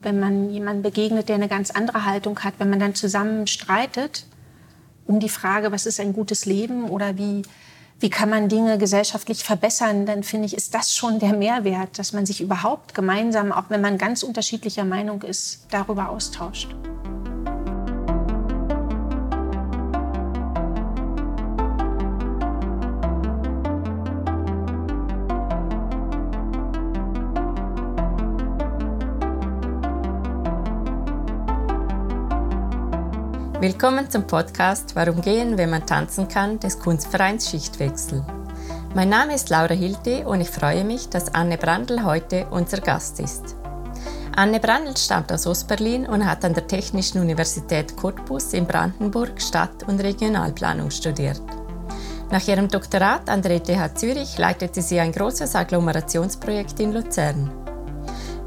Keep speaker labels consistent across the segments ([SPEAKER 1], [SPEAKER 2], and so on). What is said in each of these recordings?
[SPEAKER 1] Wenn man jemandem begegnet, der eine ganz andere Haltung hat, wenn man dann zusammen streitet um die Frage, was ist ein gutes Leben oder wie, wie kann man Dinge gesellschaftlich verbessern, dann finde ich, ist das schon der Mehrwert, dass man sich überhaupt gemeinsam, auch wenn man ganz unterschiedlicher Meinung ist, darüber austauscht.
[SPEAKER 2] Willkommen zum Podcast Warum gehen, wenn man tanzen kann des Kunstvereins Schichtwechsel. Mein Name ist Laura Hilde und ich freue mich, dass Anne Brandl heute unser Gast ist. Anne Brandl stammt aus Ostberlin und hat an der Technischen Universität Cottbus in Brandenburg Stadt- und Regionalplanung studiert. Nach ihrem Doktorat an der ETH Zürich leitete sie ein großes Agglomerationsprojekt in Luzern.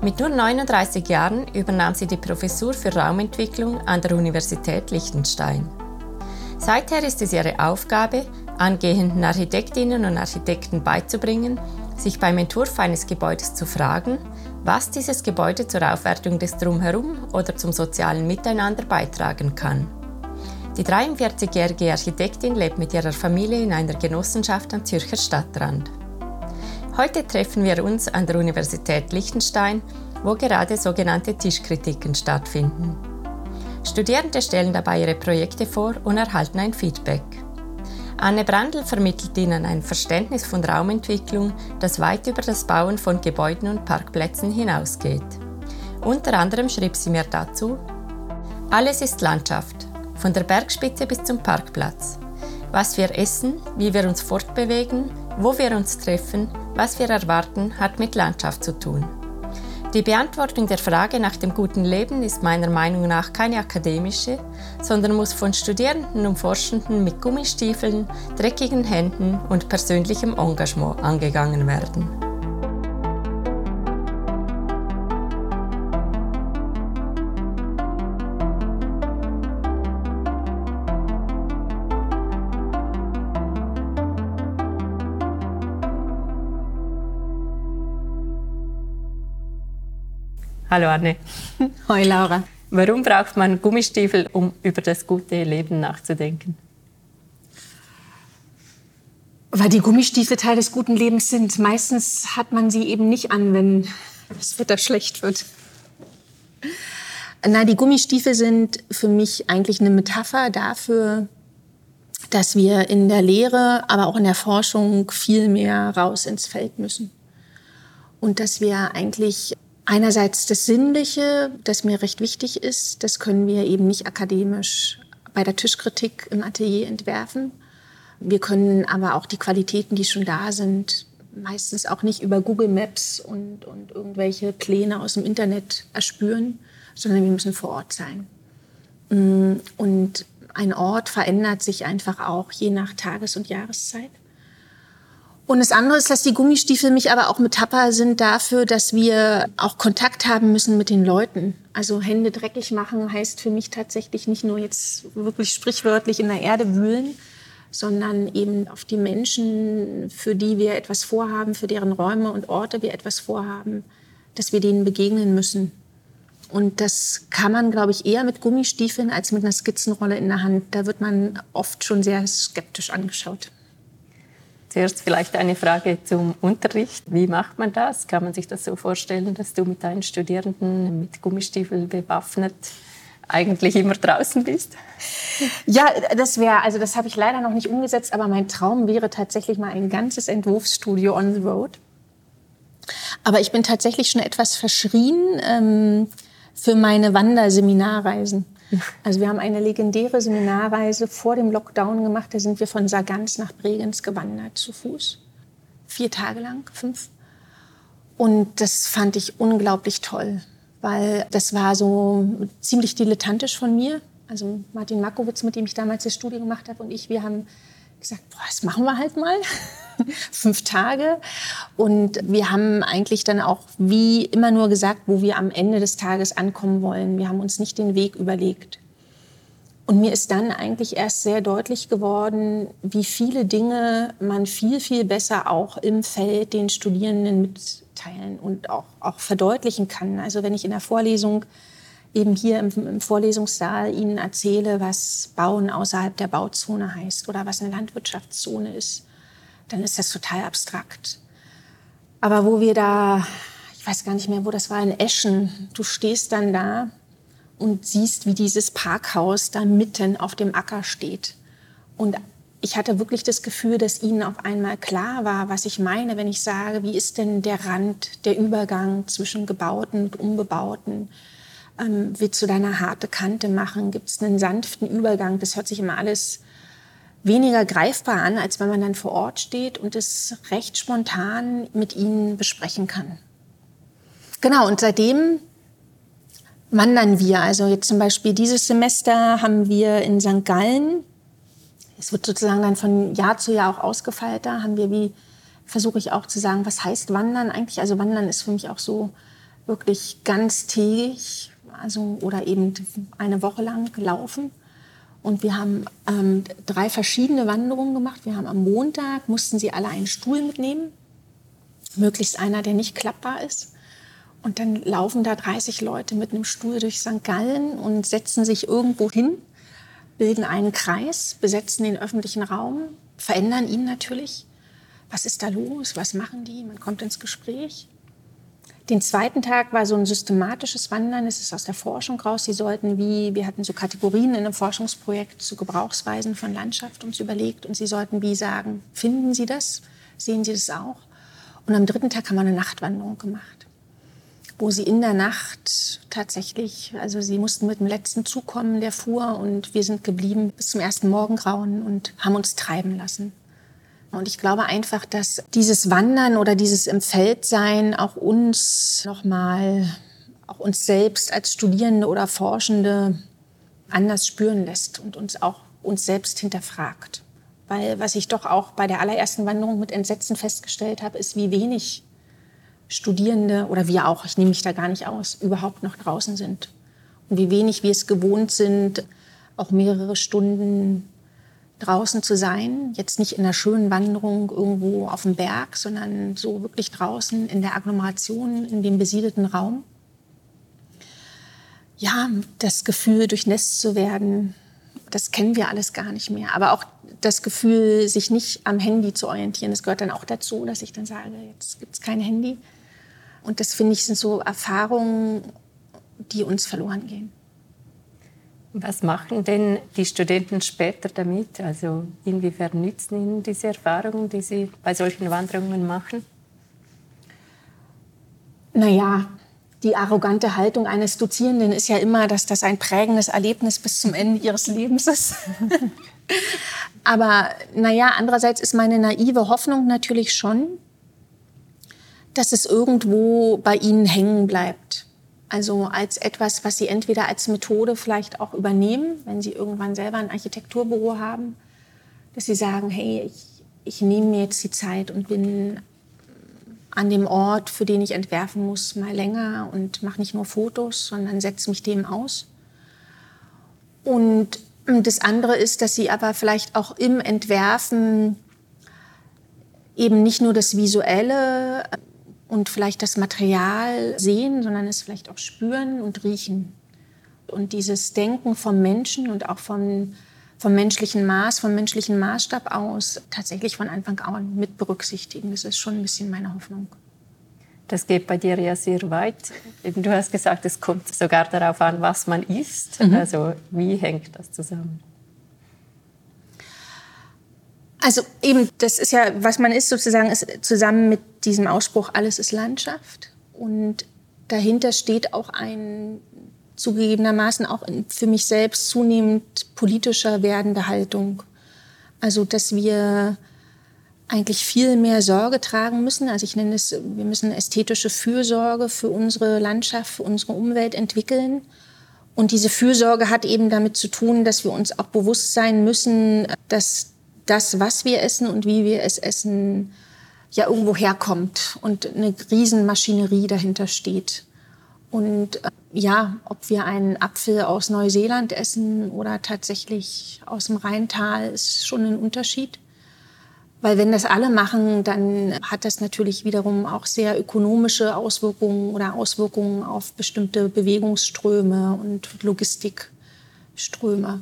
[SPEAKER 2] Mit nur 39 Jahren übernahm sie die Professur für Raumentwicklung an der Universität Liechtenstein. Seither ist es ihre Aufgabe, angehenden Architektinnen und Architekten beizubringen, sich beim Entwurf eines Gebäudes zu fragen, was dieses Gebäude zur Aufwertung des Drumherum oder zum sozialen Miteinander beitragen kann. Die 43-jährige Architektin lebt mit ihrer Familie in einer Genossenschaft am Zürcher Stadtrand. Heute treffen wir uns an der Universität Liechtenstein, wo gerade sogenannte Tischkritiken stattfinden. Studierende stellen dabei ihre Projekte vor und erhalten ein Feedback. Anne Brandl vermittelt ihnen ein Verständnis von Raumentwicklung, das weit über das Bauen von Gebäuden und Parkplätzen hinausgeht. Unter anderem schrieb sie mir dazu, alles ist Landschaft, von der Bergspitze bis zum Parkplatz. Was wir essen, wie wir uns fortbewegen, wo wir uns treffen, was wir erwarten, hat mit Landschaft zu tun. Die Beantwortung der Frage nach dem guten Leben ist meiner Meinung nach keine akademische, sondern muss von Studierenden und Forschenden mit Gummistiefeln, dreckigen Händen und persönlichem Engagement angegangen werden. Hallo Anne.
[SPEAKER 1] Hoi Laura.
[SPEAKER 2] Warum braucht man Gummistiefel, um über das gute Leben nachzudenken?
[SPEAKER 1] Weil die Gummistiefel Teil des guten Lebens sind. Meistens hat man sie eben nicht an, wenn das Wetter schlecht wird. Na, die Gummistiefel sind für mich eigentlich eine Metapher dafür, dass wir in der Lehre, aber auch in der Forschung viel mehr raus ins Feld müssen. Und dass wir eigentlich Einerseits das Sinnliche, das mir recht wichtig ist, das können wir eben nicht akademisch bei der Tischkritik im Atelier entwerfen. Wir können aber auch die Qualitäten, die schon da sind, meistens auch nicht über Google Maps und, und irgendwelche Pläne aus dem Internet erspüren, sondern wir müssen vor Ort sein. Mm, und ein Ort verändert sich einfach auch je nach Tages- und Jahreszeit. Und das andere ist, dass die Gummistiefel mich aber auch Metapher sind dafür, dass wir auch Kontakt haben müssen mit den Leuten. Also Hände dreckig machen heißt für mich tatsächlich nicht nur jetzt wirklich sprichwörtlich in der Erde wühlen, sondern eben auf die Menschen, für die wir etwas vorhaben, für deren Räume und Orte wir etwas vorhaben, dass wir denen begegnen müssen. Und das kann man, glaube ich, eher mit Gummistiefeln als mit einer Skizzenrolle in der Hand. Da wird man oft schon sehr skeptisch angeschaut.
[SPEAKER 2] Zuerst vielleicht eine Frage zum Unterricht. Wie macht man das? Kann man sich das so vorstellen, dass du mit deinen Studierenden mit Gummistiefeln bewaffnet eigentlich immer draußen bist?
[SPEAKER 1] Ja, das wäre, also das habe ich leider noch nicht umgesetzt, aber mein Traum wäre tatsächlich mal ein ganzes Entwurfsstudio on the road. Aber ich bin tatsächlich schon etwas verschrien ähm, für meine Wanderseminarreisen. Also wir haben eine legendäre Seminarreise vor dem Lockdown gemacht. Da sind wir von Sargans nach Bregenz gewandert zu Fuß. Vier Tage lang, fünf. Und das fand ich unglaublich toll, weil das war so ziemlich dilettantisch von mir. Also Martin Makowitz, mit dem ich damals das Studium gemacht habe, und ich, wir haben gesagt, boah, das machen wir halt mal. Fünf Tage. Und wir haben eigentlich dann auch wie immer nur gesagt, wo wir am Ende des Tages ankommen wollen. Wir haben uns nicht den Weg überlegt. Und mir ist dann eigentlich erst sehr deutlich geworden, wie viele Dinge man viel, viel besser auch im Feld den Studierenden mitteilen und auch, auch verdeutlichen kann. Also wenn ich in der Vorlesung eben hier im, im Vorlesungssaal Ihnen erzähle, was Bauen außerhalb der Bauzone heißt oder was eine Landwirtschaftszone ist, dann ist das total abstrakt. Aber wo wir da, ich weiß gar nicht mehr, wo das war, in Eschen, du stehst dann da und siehst, wie dieses Parkhaus da mitten auf dem Acker steht. Und ich hatte wirklich das Gefühl, dass ihnen auf einmal klar war, was ich meine, wenn ich sage, wie ist denn der Rand, der Übergang zwischen gebauten und unbebauten? Ähm, willst du da eine harte Kante machen? Gibt es einen sanften Übergang? Das hört sich immer alles weniger greifbar an, als wenn man dann vor Ort steht und es recht spontan mit ihnen besprechen kann. Genau, und seitdem wandern wir. Also jetzt zum Beispiel dieses Semester haben wir in St. Gallen, es wird sozusagen dann von Jahr zu Jahr auch ausgefeilter, haben wir wie, versuche ich auch zu sagen, was heißt Wandern eigentlich? Also Wandern ist für mich auch so wirklich ganztägig, also oder eben eine Woche lang laufen. Und wir haben ähm, drei verschiedene Wanderungen gemacht. Wir haben am Montag, mussten sie alle einen Stuhl mitnehmen, möglichst einer, der nicht klappbar ist. Und dann laufen da 30 Leute mit einem Stuhl durch St. Gallen und setzen sich irgendwo hin, bilden einen Kreis, besetzen den öffentlichen Raum, verändern ihn natürlich. Was ist da los? Was machen die? Man kommt ins Gespräch. Den zweiten Tag war so ein systematisches Wandern. Es ist aus der Forschung raus. Sie sollten wie, wir hatten so Kategorien in einem Forschungsprojekt zu Gebrauchsweisen von Landschaft uns überlegt und sie sollten wie sagen, finden Sie das? Sehen Sie das auch? Und am dritten Tag haben wir eine Nachtwanderung gemacht wo sie in der Nacht tatsächlich, also sie mussten mit dem letzten Zug kommen, der fuhr und wir sind geblieben bis zum ersten Morgengrauen und haben uns treiben lassen. Und ich glaube einfach, dass dieses Wandern oder dieses im Feld sein auch uns nochmal, auch uns selbst als Studierende oder Forschende anders spüren lässt und uns auch uns selbst hinterfragt. Weil was ich doch auch bei der allerersten Wanderung mit Entsetzen festgestellt habe, ist, wie wenig Studierende oder wir auch, ich nehme mich da gar nicht aus, überhaupt noch draußen sind. Und wie wenig wir es gewohnt sind, auch mehrere Stunden draußen zu sein. Jetzt nicht in einer schönen Wanderung irgendwo auf dem Berg, sondern so wirklich draußen in der Agglomeration, in dem besiedelten Raum. Ja, das Gefühl, durchnässt zu werden, das kennen wir alles gar nicht mehr. Aber auch das Gefühl, sich nicht am Handy zu orientieren, das gehört dann auch dazu, dass ich dann sage, jetzt gibt es kein Handy. Und das finde ich sind so Erfahrungen, die uns verloren gehen.
[SPEAKER 3] Was machen denn die Studenten später damit? Also inwiefern nützen ihnen diese Erfahrungen, die sie bei solchen Wanderungen machen?
[SPEAKER 1] Naja, die arrogante Haltung eines Dozierenden ist ja immer, dass das ein prägendes Erlebnis bis zum Ende ihres Lebens ist. Aber naja, andererseits ist meine naive Hoffnung natürlich schon, dass es irgendwo bei ihnen hängen bleibt. Also als etwas, was sie entweder als Methode vielleicht auch übernehmen, wenn sie irgendwann selber ein Architekturbüro haben, dass sie sagen, hey, ich, ich nehme mir jetzt die Zeit und bin an dem Ort, für den ich entwerfen muss, mal länger und mache nicht nur Fotos, sondern setze mich dem aus. Und das andere ist, dass sie aber vielleicht auch im Entwerfen eben nicht nur das Visuelle und vielleicht das Material sehen, sondern es vielleicht auch spüren und riechen. Und dieses Denken vom Menschen und auch vom, vom menschlichen Maß, vom menschlichen Maßstab aus tatsächlich von Anfang an mit berücksichtigen. Das ist schon ein bisschen meine Hoffnung.
[SPEAKER 3] Das geht bei dir ja sehr weit. Du hast gesagt, es kommt sogar darauf an, was man isst. Mhm. Also wie hängt das zusammen?
[SPEAKER 1] Also eben, das ist ja, was man ist sozusagen, ist zusammen mit diesem Ausspruch, alles ist Landschaft. Und dahinter steht auch ein zugegebenermaßen auch für mich selbst zunehmend politischer werdende Haltung. Also, dass wir eigentlich viel mehr Sorge tragen müssen. Also ich nenne es, wir müssen ästhetische Fürsorge für unsere Landschaft, für unsere Umwelt entwickeln. Und diese Fürsorge hat eben damit zu tun, dass wir uns auch bewusst sein müssen, dass das, was wir essen und wie wir es essen, ja irgendwo herkommt und eine Riesenmaschinerie dahinter steht. Und äh, ja, ob wir einen Apfel aus Neuseeland essen oder tatsächlich aus dem Rheintal, ist schon ein Unterschied. Weil wenn das alle machen, dann hat das natürlich wiederum auch sehr ökonomische Auswirkungen oder Auswirkungen auf bestimmte Bewegungsströme und Logistikströme.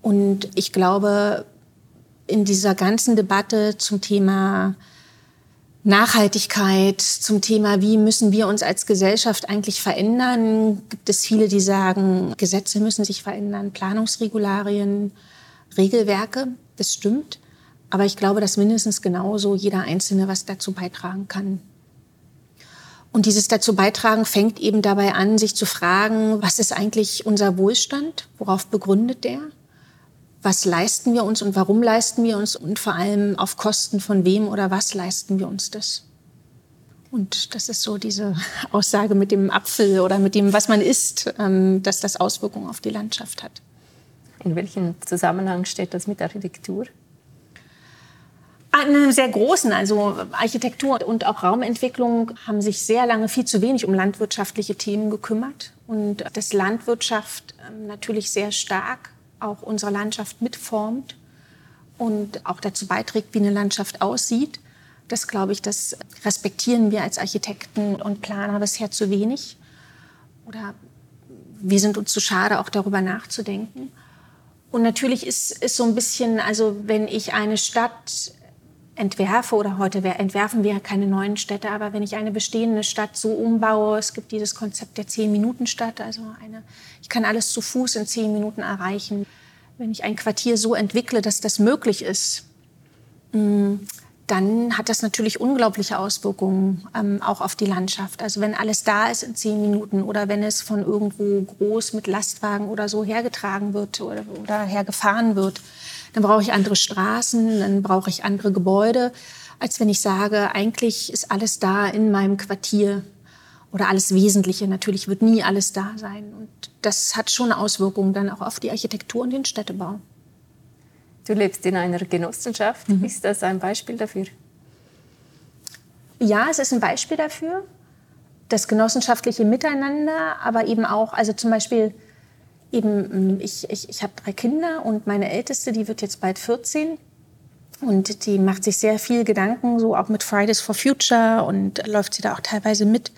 [SPEAKER 1] Und ich glaube, in dieser ganzen Debatte zum Thema Nachhaltigkeit, zum Thema, wie müssen wir uns als Gesellschaft eigentlich verändern, gibt es viele, die sagen, Gesetze müssen sich verändern, Planungsregularien, Regelwerke, das stimmt. Aber ich glaube, dass mindestens genauso jeder Einzelne was dazu beitragen kann. Und dieses dazu beitragen fängt eben dabei an, sich zu fragen, was ist eigentlich unser Wohlstand? Worauf begründet der? Was leisten wir uns und warum leisten wir uns und vor allem auf Kosten von wem oder was leisten wir uns das. Und das ist so diese Aussage mit dem Apfel oder mit dem, was man isst, ähm, dass das Auswirkungen auf die Landschaft hat.
[SPEAKER 3] In welchem Zusammenhang steht das mit Architektur?
[SPEAKER 1] An einem sehr großen. Also Architektur und auch Raumentwicklung haben sich sehr lange viel zu wenig um landwirtschaftliche Themen gekümmert. Und dass Landwirtschaft ähm, natürlich sehr stark auch unsere Landschaft mitformt und auch dazu beiträgt, wie eine Landschaft aussieht. Das glaube ich, das respektieren wir als Architekten und Planer bisher zu wenig. Oder wir sind uns zu schade, auch darüber nachzudenken. Und natürlich ist, ist so ein bisschen, also wenn ich eine Stadt entwerfe, oder heute entwerfen wir keine neuen Städte, aber wenn ich eine bestehende Stadt so umbaue, es gibt dieses Konzept der Zehn-Minuten-Stadt, also eine, ich kann alles zu Fuß in zehn Minuten erreichen. Wenn ich ein Quartier so entwickle, dass das möglich ist, mm, dann hat das natürlich unglaubliche Auswirkungen ähm, auch auf die Landschaft. Also wenn alles da ist in zehn Minuten oder wenn es von irgendwo groß mit Lastwagen oder so hergetragen wird oder, oder hergefahren wird, dann brauche ich andere Straßen, dann brauche ich andere Gebäude, als wenn ich sage, eigentlich ist alles da in meinem Quartier oder alles Wesentliche. Natürlich wird nie alles da sein. Und das hat schon Auswirkungen dann auch auf die Architektur und den Städtebau.
[SPEAKER 3] Du lebst in einer Genossenschaft. Mhm. Ist das ein Beispiel dafür?
[SPEAKER 1] Ja, es ist ein Beispiel dafür. Das genossenschaftliche Miteinander, aber eben auch, also zum Beispiel eben, mm, ich, ich, ich habe drei Kinder und meine Älteste, die wird jetzt bald 14. Und die macht sich sehr viel Gedanken, so auch mit Fridays for Future und läuft sie da auch teilweise mit.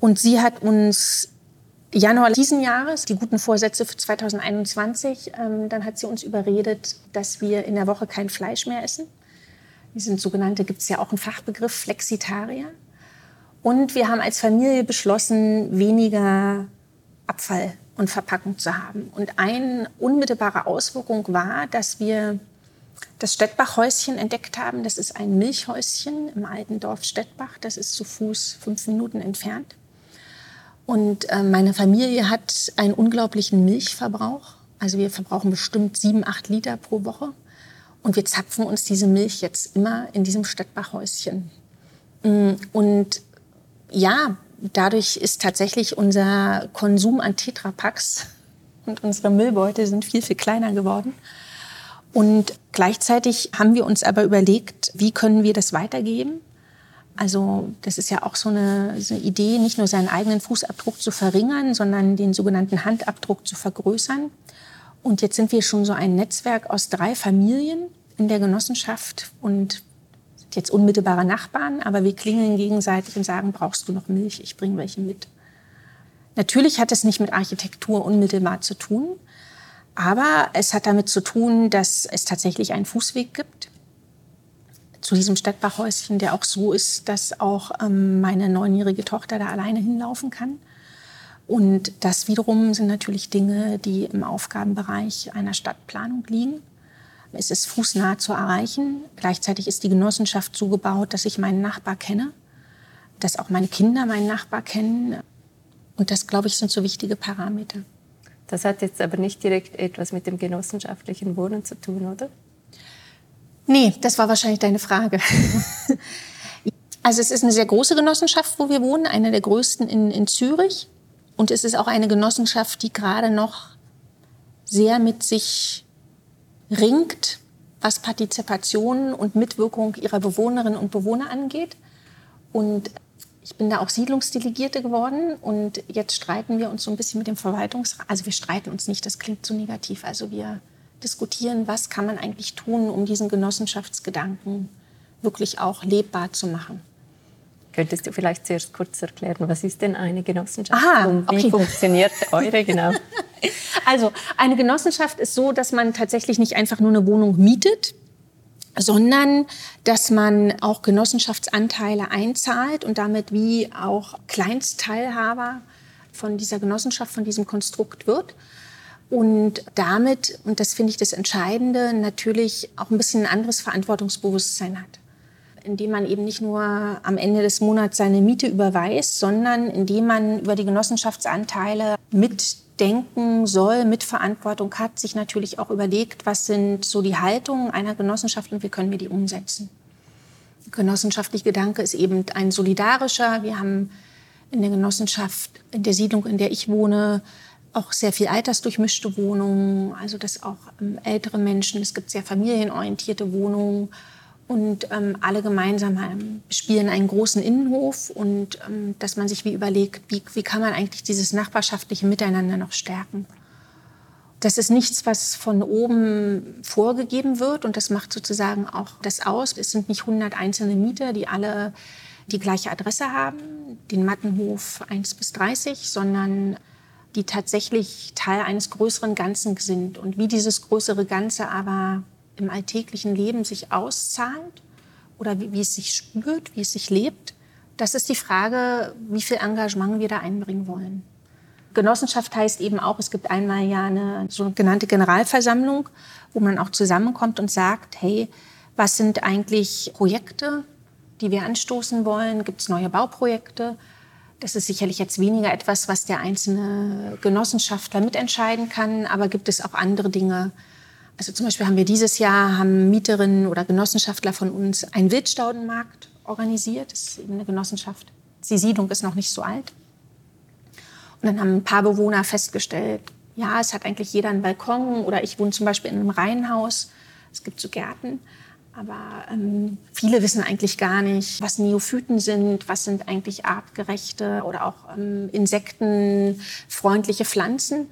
[SPEAKER 1] Und sie hat uns Januar diesen Jahres die guten Vorsätze für 2021, ähm, dann hat sie uns überredet, dass wir in der Woche kein Fleisch mehr essen. Wir sind sogenannte, gibt es ja auch einen Fachbegriff, Flexitarier. Und wir haben als Familie beschlossen, weniger Abfall und Verpackung zu haben. Und eine unmittelbare Auswirkung war, dass wir das Stettbachhäuschen entdeckt haben. Das ist ein Milchhäuschen im alten Dorf Stettbach. Das ist zu Fuß fünf Minuten entfernt. Und äh, meine Familie hat einen unglaublichen Milchverbrauch. Also wir verbrauchen bestimmt sieben, acht Liter pro Woche. Und wir zapfen uns diese Milch jetzt immer in diesem Stettbachhäuschen. Mm, und ja, dadurch ist tatsächlich unser Konsum an Tetrapacks und unsere Müllbeutel sind viel, viel kleiner geworden. Und gleichzeitig haben wir uns aber überlegt, wie können wir das weitergeben? Also das ist ja auch so eine, so eine, Idee, nicht nur seinen eigenen Fußabdruck zu verringern, sondern den sogenannten Handabdruck zu vergrößern. Und jetzt sind wir schon so ein Netzwerk aus drei Familien in der Genossenschaft und jetzt unmittelbare Nachbarn, aber wir klingeln gegenseitig und sagen, brauchst du noch Milch? Ich bringe welche mit. Natürlich hat es nicht mit Architektur unmittelbar zu tun, aber es hat damit zu tun, dass es tatsächlich einen Fußweg gibt zu diesem Stadtbachhäuschen, der auch so ist, dass auch ähm, meine neunjährige Tochter da alleine hinlaufen kann. Und das wiederum sind natürlich Dinge, die im Aufgabenbereich einer Stadtplanung liegen. Es ist fußnah zu erreichen. Gleichzeitig ist die Genossenschaft so gebaut, dass ich meinen Nachbar kenne, dass auch meine Kinder meinen Nachbar kennen. Und das, glaube ich, sind so wichtige Parameter.
[SPEAKER 3] Das hat jetzt aber nicht direkt etwas mit dem genossenschaftlichen Wohnen zu tun, oder?
[SPEAKER 1] Nee, das war wahrscheinlich deine Frage. also es ist eine sehr große Genossenschaft, wo wir wohnen, eine der größten in, in Zürich. Und es ist auch eine Genossenschaft, die gerade noch sehr mit sich ringt, was Partizipation und Mitwirkung ihrer Bewohnerinnen und Bewohner angeht. Und Ich bin da auch Siedlungsdelegierte geworden und jetzt streiten wir uns so ein bisschen mit dem Verwaltungsrat. Also wir streiten uns nicht, das klingt zu negativ. Also wir diskutieren, was kann man eigentlich tun, um diesen Genossenschaftsgedanken wirklich auch lebbar zu machen.
[SPEAKER 3] Könntest du vielleicht zuerst kurz erklären, was ist denn eine Genossenschaft
[SPEAKER 1] Aha,
[SPEAKER 3] und wie
[SPEAKER 1] okay.
[SPEAKER 3] funktioniert eure genau?
[SPEAKER 1] Also eine Genossenschaft ist so, dass man tatsächlich nicht einfach nur eine Wohnung mietet, sondern dass man auch Genossenschaftsanteile einzahlt und damit wie auch Kleinstteilhaber von dieser Genossenschaft, von diesem Konstrukt wird. Und damit, und das finde ich das Entscheidende, natürlich auch ein bisschen ein anderes Verantwortungsbewusstsein hat. Indem man eben nicht nur am Ende des Monats seine Miete überweist, sondern indem man über die Genossenschaftsanteile mitdenken soll, Mitverantwortung hat, sich natürlich auch überlegt, was sind so die Haltungen einer Genossenschaft und wie können wir die umsetzen. Genossenschaftlicher Gedanke ist eben ein solidarischer. Wir haben in der Genossenschaft, in der Siedlung, in der ich wohne, auch sehr viel altersdurchmischte Wohnungen, also dass auch ähm, ältere Menschen, es gibt sehr familienorientierte Wohnungen und ähm, alle gemeinsam ähm, spielen einen großen Innenhof und ähm, dass man sich wie überlegt, wie, wie kann man eigentlich dieses nachbarschaftliche Miteinander noch stärken. Das ist nichts, was von oben vorgegeben wird und das macht sozusagen auch das aus. Es sind nicht 100 einzelne Mieter, die alle die gleiche Adresse haben, den Mattenhof 1 bis 30, sondern die tatsächlich Teil eines größeren Ganzen sind. Und wie dieses größere Ganze aber im alltäglichen Leben sich auszahlt oder wie, wie, es sich spürt, wie es sich lebt, das ist die Frage, wie viel Engagement wir da einbringen wollen. Genossenschaft heißt eben auch, es gibt einmal ja eine sogenannte Generalversammlung, wo man auch zusammenkommt und sagt, hey, was sind eigentlich Projekte, die wir anstoßen wollen? Gibt es neue Bauprojekte? Das ist sicherlich jetzt weniger etwas, was der einzelne Genossenschaftler mitentscheiden kann, aber gibt es auch andere Dinge? Also zum Beispiel haben wir dieses Jahr haben Mieterinnen oder Genossenschaftler von uns einen Wildstaudenmarkt organisiert. Das ist eben eine Genossenschaft. Die Siedlung ist noch nicht so alt. Und dann haben ein paar Bewohner festgestellt, ja, es hat eigentlich jeder einen Balkon oder ich wohne zum Beispiel in einem Reihenhaus. Es gibt so Gärten. Aber ähm, viele wissen eigentlich gar nicht, was Neophyten sind, was sind eigentlich artgerechte oder auch ähm, insektenfreundliche Pflanzen.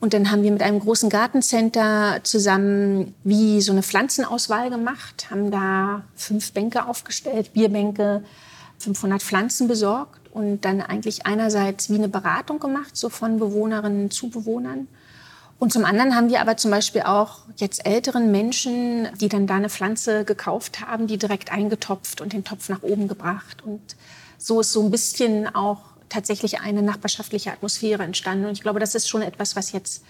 [SPEAKER 1] Und dann haben wir mit einem großen Gartencenter zusammen wie so eine Pflanzenauswahl gemacht, haben da fünf Bänke aufgestellt, Bierbänke, 500 Pflanzen besorgt und dann eigentlich einerseits wie eine Beratung gemacht, so von Bewohnerinnen zu Bewohnern. Und zum anderen haben wir aber zum Beispiel auch jetzt älteren Menschen, die dann da eine Pflanze gekauft haben, die direkt eingetopft und den Topf nach oben gebracht. Und so ist so ein bisschen auch tatsächlich eine nachbarschaftliche Atmosphäre entstanden. Und ich glaube, das ist schon etwas, was jetzt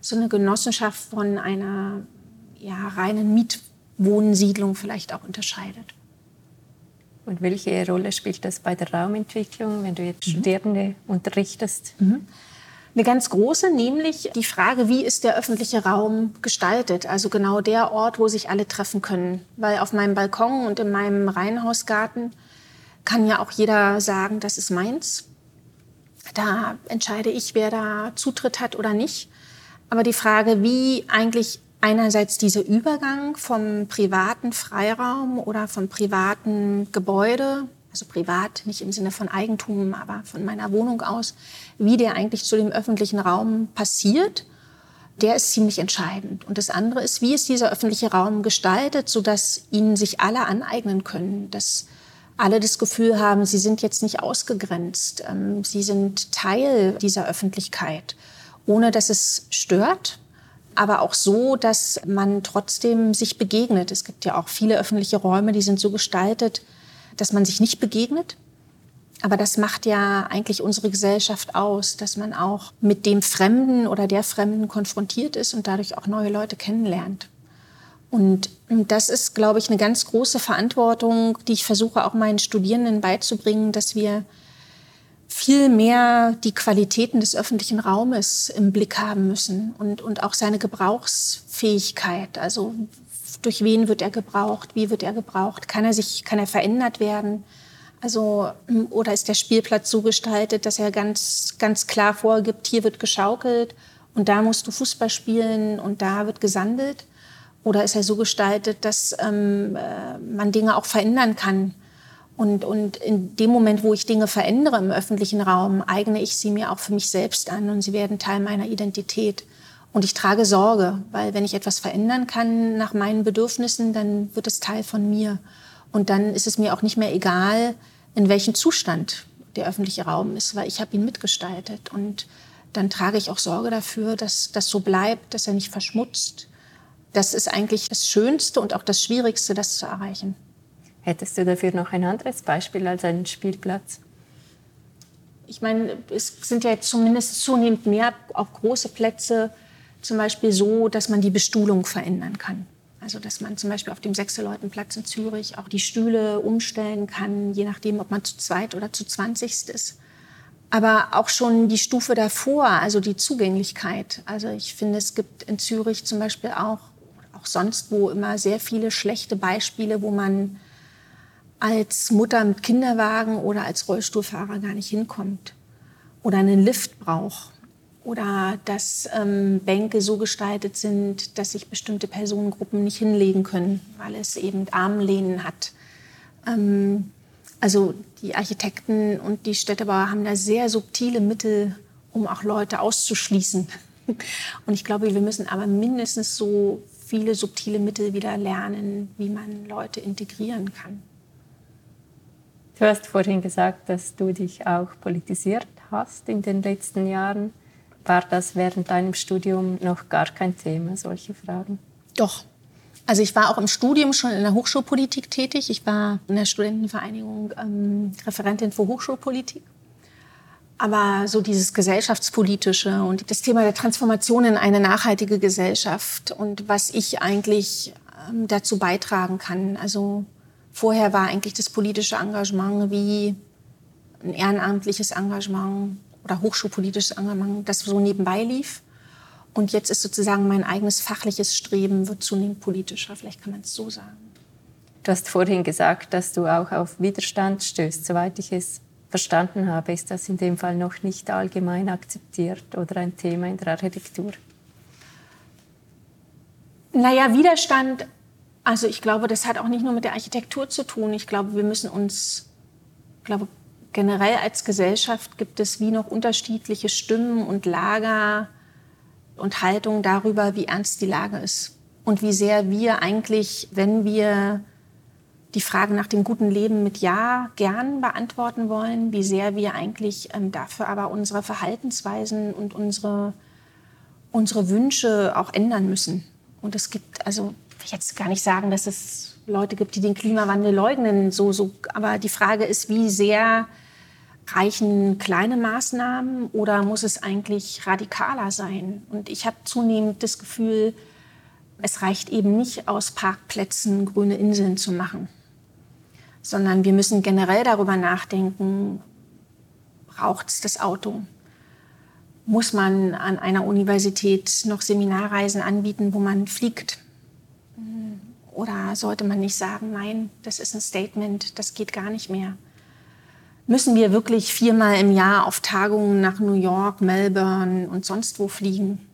[SPEAKER 1] so eine Genossenschaft von einer ja, reinen Mietwohnsiedlung vielleicht auch unterscheidet.
[SPEAKER 3] Und welche Rolle spielt das bei der Raumentwicklung, wenn du jetzt mhm. Studierende unterrichtest? Mhm.
[SPEAKER 1] Eine ganz große, nämlich die Frage, wie ist der öffentliche Raum gestaltet? Also genau der Ort, wo sich alle treffen können. Weil auf meinem Balkon und in meinem Reihenhausgarten kann ja auch jeder sagen, das ist meins. Da entscheide ich, wer da Zutritt hat oder nicht. Aber die Frage, wie eigentlich einerseits dieser Übergang vom privaten Freiraum oder vom privaten Gebäude, also privat, nicht im Sinne von Eigentum, aber von meiner Wohnung aus, wie der eigentlich zu dem öffentlichen Raum passiert, der ist ziemlich entscheidend. Und das andere ist, wie ist dieser öffentliche Raum gestaltet, sodass ihn sich alle aneignen können, dass alle das Gefühl haben, sie sind jetzt nicht ausgegrenzt, ähm, sie sind Teil dieser Öffentlichkeit, ohne dass es stört, aber auch so, dass man trotzdem sich begegnet. Es gibt ja auch viele öffentliche Räume, die sind so gestaltet, dass man sich nicht begegnet. Aber das macht ja eigentlich unsere Gesellschaft aus, dass man auch mit dem Fremden oder der Fremden konfrontiert ist und dadurch auch neue Leute kennenlernt. Und das ist, glaube ich, eine ganz große Verantwortung, die ich versuche auch meinen Studierenden beizubringen, dass wir viel mehr die Qualitäten des öffentlichen Raumes im Blick haben müssen und, und auch seine Gebrauchsfähigkeit. Also durch wen wird er gebraucht, wie wird er gebraucht, kann er sich, kann er verändert werden? Also, oder ist der Spielplatz so gestaltet, dass er ganz, ganz klar vorgibt, hier wird geschaukelt und da musst du Fußball spielen und da wird gesandelt? Oder ist er so gestaltet, dass ähm, äh, man Dinge auch verändern kann? Und, und in dem Moment, wo ich Dinge verändere im öffentlichen Raum, eigne ich sie mir auch für mich selbst an und sie werden Teil meiner Identität. Und ich trage Sorge, weil wenn ich etwas verändern kann nach meinen Bedürfnissen, dann wird es Teil von mir. Und dann ist es mir auch nicht mehr egal, in welchem Zustand der öffentliche Raum ist, weil ich habe ihn mitgestaltet. Und dann trage ich auch Sorge dafür, dass das so bleibt, dass er nicht verschmutzt. Das ist eigentlich das Schönste und auch das Schwierigste, das zu erreichen.
[SPEAKER 3] Hättest du dafür noch ein anderes Beispiel als einen Spielplatz?
[SPEAKER 1] Ich meine, es sind ja jetzt zumindest zunehmend mehr auch große Plätze, zum Beispiel so, dass man die Bestuhlung verändern kann. Also dass man zum Beispiel auf dem Sechseleutenplatz in Zürich auch die Stühle umstellen kann, je nachdem, ob man zu zweit oder zu zwanzigst ist. Aber auch schon die Stufe davor, also die Zugänglichkeit. Also ich finde, es gibt in Zürich zum Beispiel auch, auch sonst wo immer sehr viele schlechte Beispiele, wo man als Mutter mit Kinderwagen oder als Rollstuhlfahrer gar nicht hinkommt oder einen Lift braucht oder dass ähm, Bänke so gestaltet sind, dass sich bestimmte Personengruppen nicht hinlegen können, weil es eben Armlehnen hat. Ähm, also die Architekten und die Städtebauer haben da sehr subtile Mittel, um auch Leute auszuschließen. Und ich glaube, wir müssen aber mindestens so viele subtile Mittel wieder lernen, wie man Leute integrieren kann.
[SPEAKER 3] Du hast vorhin gesagt, dass du dich auch politisiert hast in den letzten Jahren. War das während deinem Studium noch gar kein Thema, solche Fragen?
[SPEAKER 1] Doch. Also ich war auch im Studium schon in der Hochschulpolitik tätig. Ich war in der Studentenvereinigung ähm, Referentin für Hochschulpolitik. Aber so dieses gesellschaftspolitische und das Thema der Transformation in eine nachhaltige Gesellschaft und was ich eigentlich ähm, dazu beitragen kann. Also Vorher war eigentlich das politische Engagement wie ein ehrenamtliches Engagement oder hochschulpolitisches Engagement, das so nebenbei lief. Und jetzt ist sozusagen mein eigenes fachliches Streben wird zunehmend politischer. Vielleicht kann man es so sagen.
[SPEAKER 3] Du hast vorhin gesagt, dass du auch auf Widerstand stößt. Soweit ich es verstanden habe, ist das in dem Fall noch nicht allgemein akzeptiert oder ein Thema in der Architektur.
[SPEAKER 1] Naja, Widerstand also ich glaube, das hat auch nicht nur mit der Architektur zu tun. Ich glaube, wir müssen uns, ich glaube, generell als Gesellschaft gibt es wie noch unterschiedliche Stimmen und Lager und Haltungen darüber, wie ernst die Lage ist. Und wie sehr wir eigentlich, wenn wir die Frage nach dem guten Leben mit Ja gern beantworten wollen, wie sehr wir eigentlich ähm, dafür aber unsere Verhaltensweisen und unsere, unsere Wünsche auch ändern müssen. Und es gibt also ich jetzt gar nicht sagen, dass es Leute gibt, die den Klimawandel leugnen. So, so. Aber die Frage ist, wie sehr reichen kleine Maßnahmen oder muss es eigentlich radikaler sein? Und ich habe zunehmend das Gefühl, es reicht eben nicht aus Parkplätzen grüne Inseln zu machen, sondern wir müssen generell darüber nachdenken, braucht es das Auto? Muss man an einer Universität noch Seminarreisen anbieten, wo man fliegt? Oder sollte man nicht sagen, nein, das ist ein Statement, das geht gar nicht mehr? Müssen wir wirklich viermal im Jahr auf Tagungen nach New York, Melbourne und sonst wo fliegen?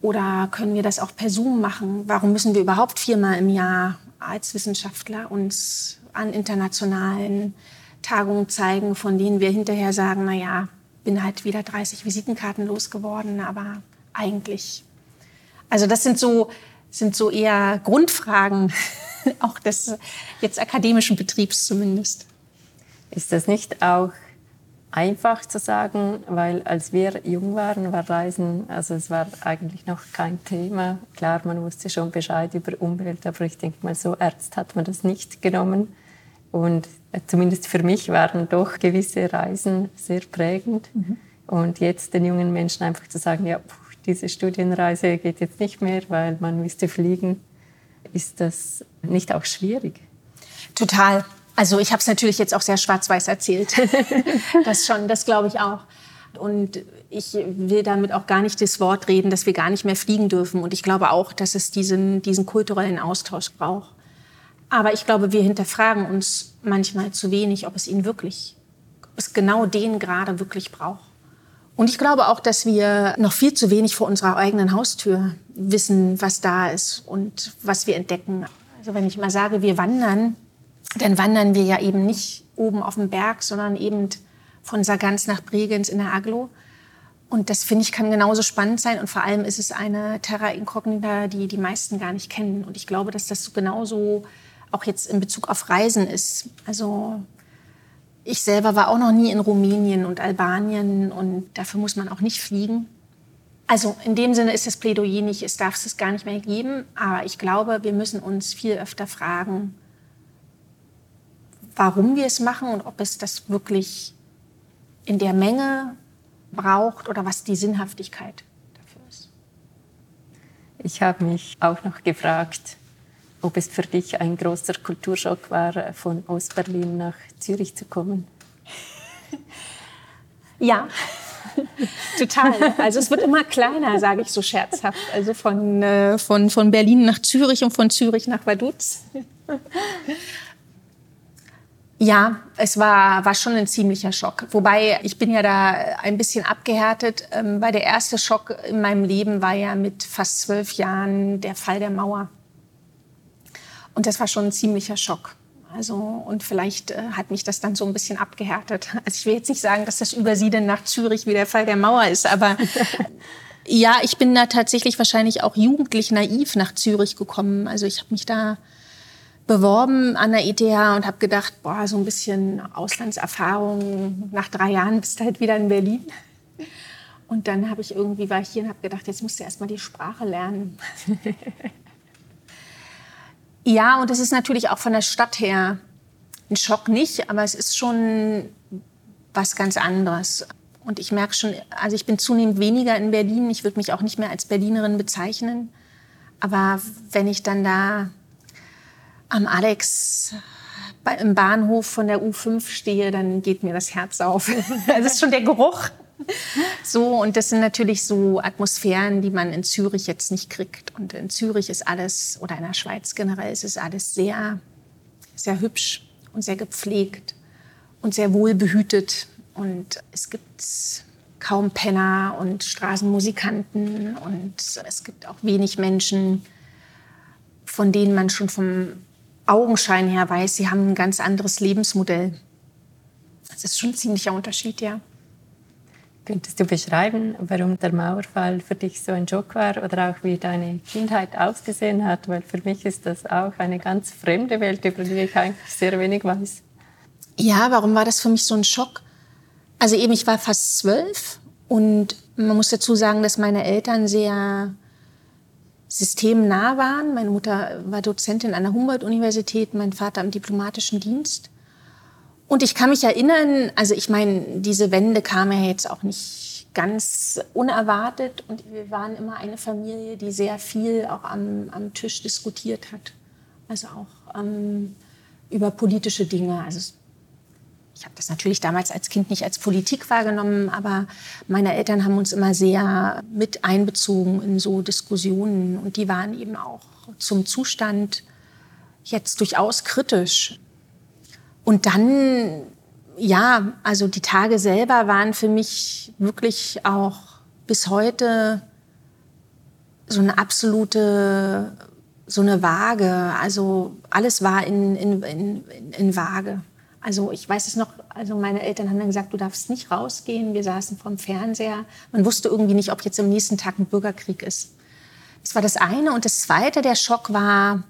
[SPEAKER 1] Oder können wir das auch per Zoom machen? Warum müssen wir überhaupt viermal im Jahr als Wissenschaftler uns an internationalen Tagungen zeigen, von denen wir hinterher sagen, na ja, bin halt wieder 30 Visitenkarten losgeworden, aber eigentlich. Also das sind so sind so eher Grundfragen, auch des jetzt akademischen Betriebs zumindest.
[SPEAKER 3] Ist das nicht auch einfach zu sagen, weil als wir jung waren, war Reisen, also es war eigentlich noch kein Thema. Klar, man wusste schon Bescheid über Umwelt, aber ich denke mal, so ernst hat man das nicht genommen. Und zumindest für mich waren doch gewisse Reisen sehr prägend. Mhm. Und jetzt den jungen Menschen einfach zu sagen, ja, diese Studienreise geht jetzt nicht mehr, weil man müsste fliegen. Ist das nicht auch schwierig?
[SPEAKER 1] Total. Also ich habe es natürlich jetzt auch sehr schwarz-weiß erzählt. das schon, das glaube ich auch. Und ich will damit auch gar nicht das Wort reden, dass wir gar nicht mehr fliegen dürfen. Und ich glaube auch, dass es diesen, diesen kulturellen Austausch braucht. Aber ich glaube, wir hinterfragen uns manchmal zu wenig, ob es ihn wirklich, ob es genau den gerade wirklich braucht. Und ich glaube auch, dass wir noch viel zu wenig vor unserer eigenen Haustür wissen, was da ist und was wir entdecken. Also wenn ich mal sage, wir wandern, dann wandern wir ja eben nicht oben auf dem Berg, sondern eben von Sargans nach Bregenz in der Aglo. Und das finde ich kann genauso spannend sein. Und vor allem ist es eine Terra Incognita, die die meisten gar nicht kennen. Und ich glaube, dass das genauso auch jetzt in Bezug auf Reisen ist. Also ich selber war auch noch nie in Rumänien und Albanien und dafür muss man auch nicht fliegen. Also in dem Sinne ist das Plädoyer nicht, es darf es gar nicht mehr geben. Aber ich glaube, wir müssen uns viel öfter fragen, warum wir es machen und ob es das wirklich in der Menge braucht oder was die Sinnhaftigkeit dafür ist.
[SPEAKER 3] Ich habe mich auch noch gefragt, ob es für dich ein großer Kulturschock war, von Ostberlin nach Zürich zu kommen.
[SPEAKER 1] Ja, total. Also es wird immer kleiner, sage ich so scherzhaft. Also von, äh, von, von Berlin nach Zürich und von Zürich nach Vaduz. Ja, es war, war schon ein ziemlicher Schock. Wobei, ich bin ja da ein bisschen abgehärtet, ähm, weil der erste Schock in meinem Leben war ja mit fast zwölf Jahren der Fall der Mauer. Und das war schon ein ziemlicher Schock. Also, und vielleicht äh, hat mich das dann so ein bisschen abgehärtet. Also ich will jetzt nicht sagen, dass das Übersiedeln nach Zürich wie der Fall der Mauer ist, aber ja, ich bin da tatsächlich wahrscheinlich auch jugendlich naiv nach Zürich gekommen. Also ich habe mich da beworben an der ETH und habe gedacht, boah, so ein bisschen Auslandserfahrung. Nach drei Jahren bist du halt wieder in Berlin. Und dann habe ich irgendwie war ich hier und habe gedacht, jetzt musst du erst mal die Sprache lernen. ja, und das ist natürlich auch von der Stadt her ein Schock nicht, aber es ist schon was ganz anderes. Und ich merke schon, also ich bin zunehmend weniger in Berlin. Ich würde mich auch nicht mehr als Berlinerin bezeichnen. Aber wenn ich dann da am Alex im Bahnhof von der U5 stehe, dann geht mir das Herz auf. das ist schon der Geruch. So, und das sind natürlich so Atmosphären, die man in Zürich jetzt nicht kriegt. Und in Zürich ist alles, oder in der Schweiz generell, ist es alles sehr, sehr hübsch und sehr gepflegt und sehr wohlbehütet. Und es gibt kaum Penner und Straßenmusikanten und es gibt auch wenig Menschen, von denen man schon vom Augenschein her weiß, sie haben ein ganz anderes Lebensmodell. Das ist schon ein ziemlicher Unterschied, ja.
[SPEAKER 3] Könntest du beschreiben, warum der Mauerfall für dich so ein Schock war oder auch wie deine Kindheit ausgesehen hat? Weil für mich ist das auch eine ganz fremde Welt, über die ich eigentlich sehr wenig weiß.
[SPEAKER 1] Ja, warum war das für mich so ein Schock? Also eben, ich war fast zwölf und man muss dazu sagen, dass meine Eltern sehr systemnah waren. Meine Mutter war Dozentin an der Humboldt-Universität, mein Vater im diplomatischen Dienst. Und ich kann mich erinnern, also ich meine, diese Wende kam ja jetzt auch nicht ganz unerwartet und wir waren immer eine Familie, die sehr viel auch am, am Tisch diskutiert hat. Also auch ähm, über politische Dinge. Also ich habe das natürlich damals als Kind nicht als Politik wahrgenommen, aber meine Eltern haben uns immer sehr mit einbezogen in so Diskussionen und die waren eben auch zum Zustand jetzt durchaus kritisch. Und dann, ja, also die Tage selber waren für mich wirklich auch bis heute so eine absolute, so eine Waage. Also alles war in, in, in, in Waage. Also ich weiß es noch, also meine Eltern haben dann gesagt, du darfst nicht rausgehen. Wir saßen vorm Fernseher. Man wusste irgendwie nicht, ob jetzt am nächsten Tag ein Bürgerkrieg ist. Das war das eine. Und das zweite, der Schock war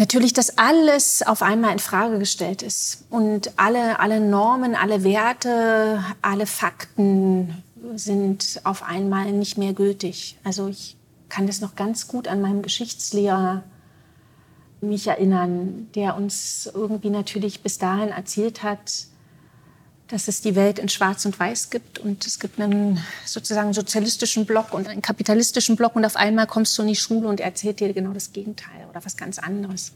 [SPEAKER 1] natürlich, dass alles auf einmal in Frage gestellt ist. Und alle, alle Normen, alle Werte, alle Fakten sind auf einmal nicht mehr gültig. Also ich kann das noch ganz gut an meinem Geschichtslehrer mich erinnern, der uns irgendwie natürlich bis dahin erzählt hat, dass es die Welt in Schwarz und Weiß gibt und es gibt einen sozusagen sozialistischen Block und einen kapitalistischen Block und auf einmal kommst du in die Schule und er erzählt dir genau das Gegenteil oder was ganz anderes.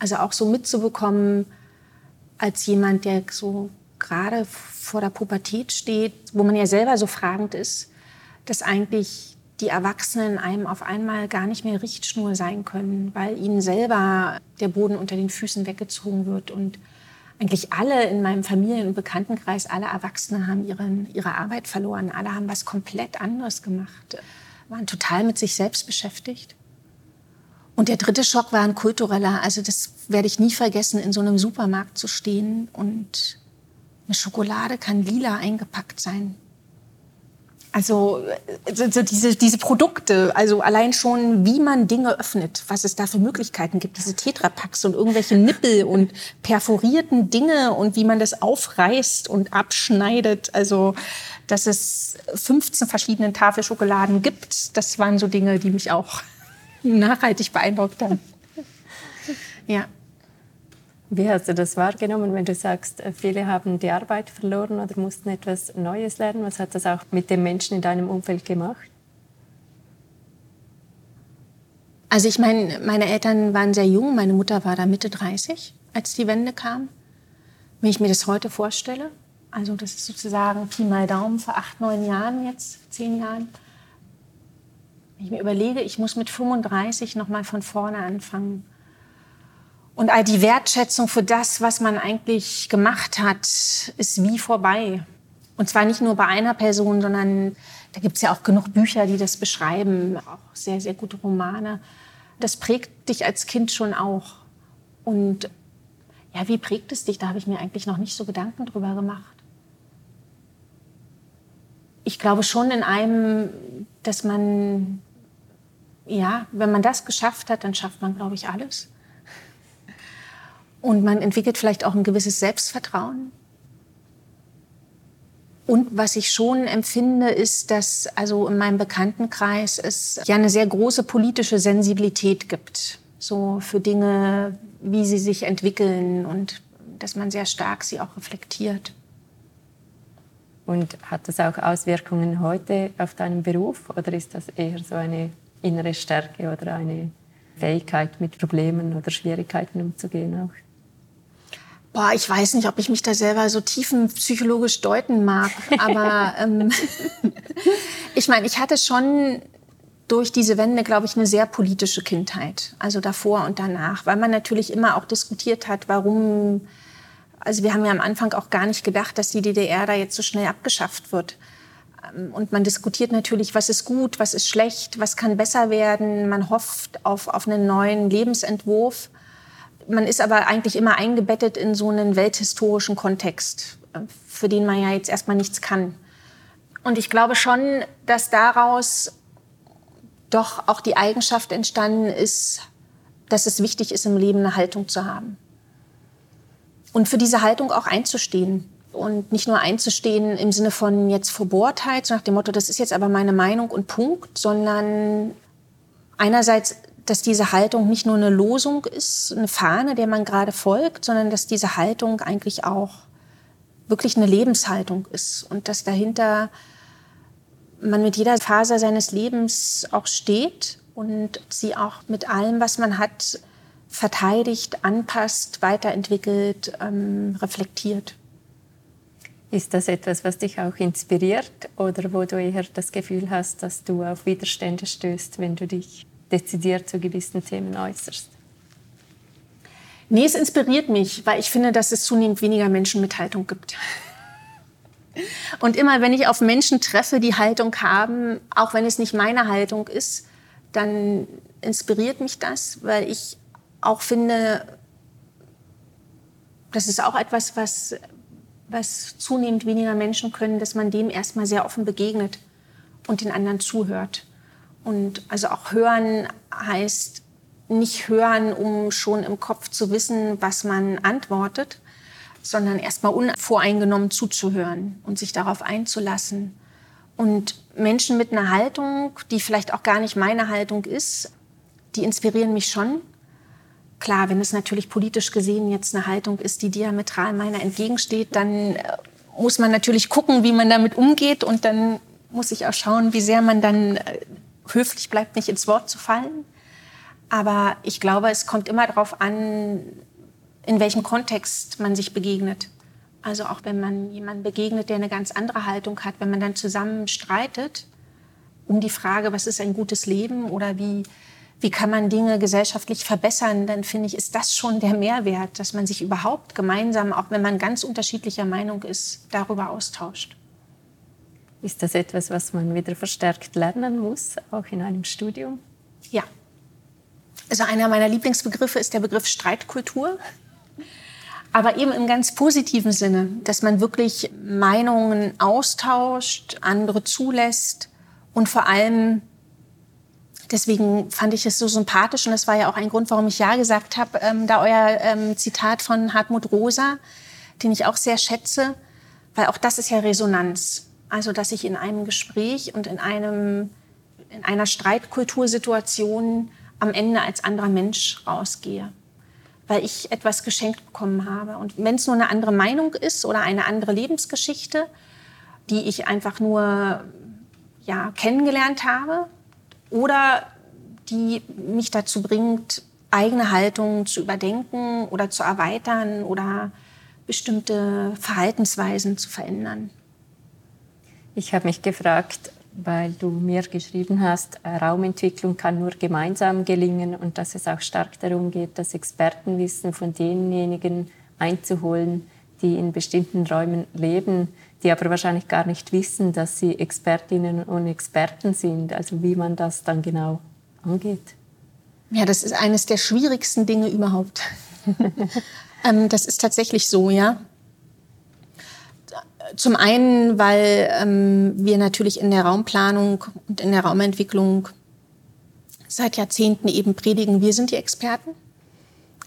[SPEAKER 1] Also auch so mitzubekommen als jemand, der so gerade vor der Pubertät steht, wo man ja selber so fragend ist, dass eigentlich die Erwachsenen einem auf einmal gar nicht mehr Richtschnur sein können, weil ihnen selber der Boden unter den Füßen weggezogen wird. Und eigentlich alle in meinem Familien- und Bekanntenkreis, alle Erwachsene haben ihren, ihre Arbeit verloren. Alle haben was komplett anderes gemacht, waren total mit sich selbst beschäftigt. Und der dritte Schock war ein kultureller. Also das werde ich nie vergessen, in so einem Supermarkt zu stehen und eine Schokolade kann lila eingepackt sein. Also so diese, diese Produkte, also allein schon, wie man Dinge öffnet, was es da für Möglichkeiten gibt, diese Tetrapacks und irgendwelche Nippel und perforierten Dinge und wie man das aufreißt und abschneidet. Also, dass es 15 verschiedene Tafelschokoladen gibt, das waren so Dinge, die mich auch nachhaltig beeindruckt haben.
[SPEAKER 3] Ja. Wie hast du das wahrgenommen, wenn du sagst, äh, viele haben die Arbeit verloren oder mussten etwas Neues lernen? Was hat das auch mit den Menschen in deinem Umfeld gemacht?
[SPEAKER 1] Also ich meine, meine Eltern waren sehr jung. Meine Mutter war da Mitte 30, als die Wende kam. Wenn ich mir das heute vorstelle, also das ist sozusagen Pi mal Daumen vor acht, neun Jahren jetzt, zehn Jahren. Wenn ich mir überlege, ich muss mit 35 noch mal von vorne anfangen und all die Wertschätzung für das, was man eigentlich gemacht hat, ist wie vorbei. Und zwar nicht nur bei einer Person, sondern da gibt es ja auch genug Bücher, die das beschreiben, auch sehr, sehr gute Romane. Das prägt dich als Kind schon auch. Und ja, wie prägt es dich? Da habe ich mir eigentlich noch nicht so Gedanken drüber gemacht. Ich glaube schon in einem, dass man, ja, wenn man das geschafft hat, dann schafft man, glaube ich, alles. Und man entwickelt vielleicht auch ein gewisses Selbstvertrauen. Und was ich schon empfinde, ist, dass also in meinem Bekanntenkreis es ja eine sehr große politische Sensibilität gibt. So für Dinge, wie sie sich entwickeln und dass man sehr stark sie auch reflektiert.
[SPEAKER 3] Und hat das auch Auswirkungen heute auf deinen Beruf oder ist das eher so eine innere Stärke oder eine Fähigkeit, mit Problemen oder Schwierigkeiten umzugehen auch?
[SPEAKER 1] Boah, ich weiß nicht, ob ich mich da selber so tiefenpsychologisch deuten mag. Aber ähm, ich meine, ich hatte schon durch diese Wende, glaube ich, eine sehr politische Kindheit. Also davor und danach, weil man natürlich immer auch diskutiert hat, warum. Also wir haben ja am Anfang auch gar nicht gedacht, dass die DDR da jetzt so schnell abgeschafft wird. Ähm, und man diskutiert natürlich, was ist gut, was ist schlecht, was kann besser werden. Man hofft auf, auf einen neuen Lebensentwurf. Man ist aber eigentlich immer eingebettet in so einen welthistorischen Kontext, für den man ja jetzt erstmal nichts kann. Und ich glaube schon, dass daraus doch auch die Eigenschaft entstanden ist, dass es wichtig ist, im Leben eine Haltung zu haben. Und für diese Haltung auch einzustehen. Und nicht nur einzustehen im Sinne von jetzt Verbohrtheit, so nach dem Motto, das ist jetzt aber meine Meinung und Punkt, sondern einerseits dass diese Haltung nicht nur eine Losung ist, eine Fahne, der man gerade folgt, sondern dass diese Haltung eigentlich auch wirklich eine Lebenshaltung ist und dass dahinter man mit jeder Phase seines Lebens auch steht und sie auch mit allem, was man hat, verteidigt, anpasst, weiterentwickelt, ähm, reflektiert.
[SPEAKER 3] Ist das etwas, was dich auch inspiriert oder wo du eher das Gefühl hast, dass du auf Widerstände stößt, wenn du dich dezidiert zu gewissen Themen äußerst?
[SPEAKER 1] Nee, es inspiriert mich, weil ich finde, dass es zunehmend weniger Menschen mit Haltung gibt. Und immer, wenn ich auf Menschen treffe, die Haltung haben, auch wenn es nicht meine Haltung ist, dann inspiriert mich das, weil ich auch finde, das ist auch etwas, was, was zunehmend weniger Menschen können, dass man dem erstmal sehr offen begegnet und den anderen zuhört. Und also auch hören heißt nicht hören, um schon im Kopf zu wissen, was man antwortet, sondern erstmal unvoreingenommen zuzuhören und sich darauf einzulassen. Und Menschen mit einer Haltung, die vielleicht auch gar nicht meine Haltung ist, die inspirieren mich schon. Klar, wenn es natürlich politisch gesehen jetzt eine Haltung ist, die diametral meiner entgegensteht, dann äh, muss man natürlich gucken, wie man damit umgeht und dann muss ich auch schauen, wie sehr man dann äh, höflich bleibt, nicht ins Wort zu fallen. Aber ich glaube, es kommt immer darauf an, in welchem Kontext man sich begegnet. Also auch wenn man jemanden begegnet, der eine ganz andere Haltung hat, wenn man dann zusammen streitet um die Frage, was ist ein gutes Leben oder wie, wie kann man Dinge gesellschaftlich verbessern, dann finde ich, ist das schon der Mehrwert, dass man sich überhaupt gemeinsam, auch wenn man ganz unterschiedlicher Meinung ist, darüber austauscht.
[SPEAKER 3] Ist das etwas, was man wieder verstärkt lernen muss, auch in einem Studium?
[SPEAKER 1] Ja. Also einer meiner Lieblingsbegriffe ist der Begriff Streitkultur. Aber eben im ganz positiven Sinne, dass man wirklich Meinungen austauscht, andere zulässt und vor allem, deswegen fand ich es so sympathisch und das war ja auch ein Grund, warum ich Ja gesagt habe, ähm, da euer ähm, Zitat von Hartmut Rosa, den ich auch sehr schätze, weil auch das ist ja Resonanz. Also, dass ich in einem Gespräch und in, einem, in einer Streitkultursituation am Ende als anderer Mensch rausgehe, weil ich etwas geschenkt bekommen habe. Und wenn es nur eine andere Meinung ist oder eine andere Lebensgeschichte, die ich einfach nur ja, kennengelernt habe oder die mich dazu bringt, eigene Haltungen zu überdenken oder zu erweitern oder bestimmte Verhaltensweisen zu verändern.
[SPEAKER 3] Ich habe mich gefragt, weil du mir geschrieben hast, äh, Raumentwicklung kann nur gemeinsam gelingen und dass es auch stark darum geht, das Expertenwissen von denjenigen einzuholen, die in bestimmten Räumen leben, die aber wahrscheinlich gar nicht wissen, dass sie Expertinnen und Experten sind, also wie man das dann genau angeht.
[SPEAKER 1] Ja, das ist eines der schwierigsten Dinge überhaupt. ähm, das ist tatsächlich so, ja. Zum einen, weil ähm, wir natürlich in der Raumplanung und in der Raumentwicklung seit Jahrzehnten eben predigen, wir sind die Experten.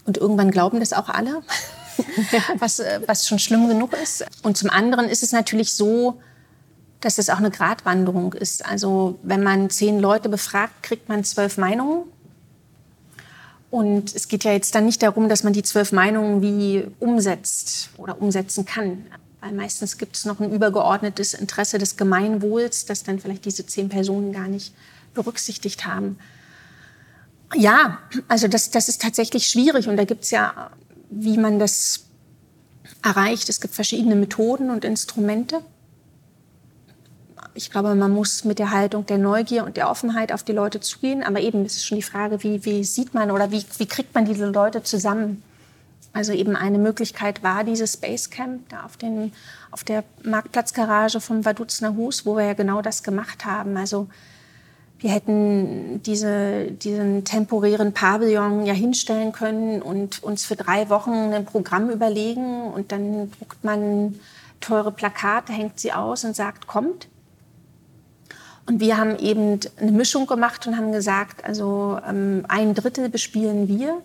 [SPEAKER 1] Und irgendwann glauben das auch alle, was, äh, was schon schlimm genug ist. Und zum anderen ist es natürlich so, dass es auch eine Gratwanderung ist. Also wenn man zehn Leute befragt, kriegt man zwölf Meinungen. Und es geht ja jetzt dann nicht darum, dass man die zwölf Meinungen wie umsetzt oder umsetzen kann. Weil meistens gibt es noch ein übergeordnetes Interesse des Gemeinwohls, das dann vielleicht diese zehn Personen gar nicht berücksichtigt haben. Ja, also das, das ist tatsächlich schwierig und da gibt es ja, wie man das erreicht. Es gibt verschiedene Methoden und Instrumente. Ich glaube, man muss mit der Haltung der Neugier und der Offenheit auf die Leute zugehen. Aber eben ist es schon die Frage, wie, wie sieht man oder wie, wie kriegt man diese Leute zusammen? Also eben eine Möglichkeit war dieses Basecamp da auf, den, auf der Marktplatzgarage vom Wadutzner Hus, wo wir ja genau das gemacht haben. Also wir hätten diese, diesen temporären Pavillon ja hinstellen können und uns für drei Wochen ein Programm überlegen und dann druckt man teure Plakate, hängt sie aus und sagt, kommt. Und wir haben eben eine Mischung gemacht und haben gesagt, also ähm, ein Drittel bespielen wir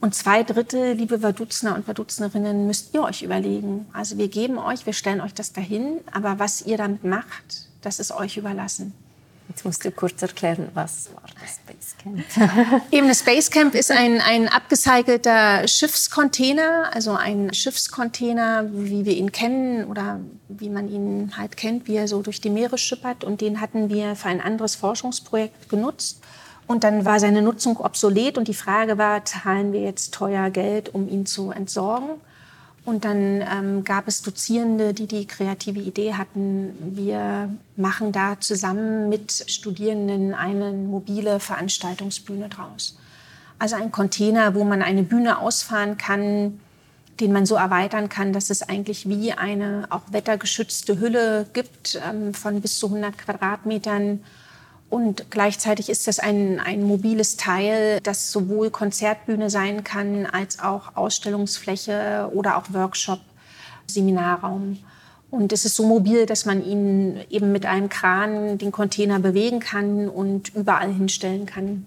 [SPEAKER 1] und zwei Drittel, liebe Wadutzner und Waduznerinnen, müsst ihr euch überlegen. Also wir geben euch, wir stellen euch das dahin, aber was ihr damit macht, das ist euch überlassen.
[SPEAKER 3] Jetzt musst du kurz erklären, was war das Basecamp?
[SPEAKER 1] Eben das Basecamp ist ein, ein abgecycelter Schiffscontainer, also ein Schiffscontainer, wie wir ihn kennen oder wie man ihn halt kennt, wie er so durch die Meere schippert. Und den hatten wir für ein anderes Forschungsprojekt genutzt. Und dann war seine Nutzung obsolet und die Frage war, zahlen wir jetzt teuer Geld, um ihn zu entsorgen? Und dann ähm, gab es Dozierende, die die kreative Idee hatten, wir machen da zusammen mit Studierenden eine mobile Veranstaltungsbühne draus. Also ein Container, wo man eine Bühne ausfahren kann, den man so erweitern kann, dass es eigentlich wie eine auch wettergeschützte Hülle gibt ähm, von bis zu 100 Quadratmetern und gleichzeitig ist das ein, ein mobiles Teil, das sowohl Konzertbühne sein kann, als auch Ausstellungsfläche oder auch Workshop, Seminarraum. Und es ist so mobil, dass man ihn eben mit einem Kran den Container bewegen kann und überall hinstellen kann.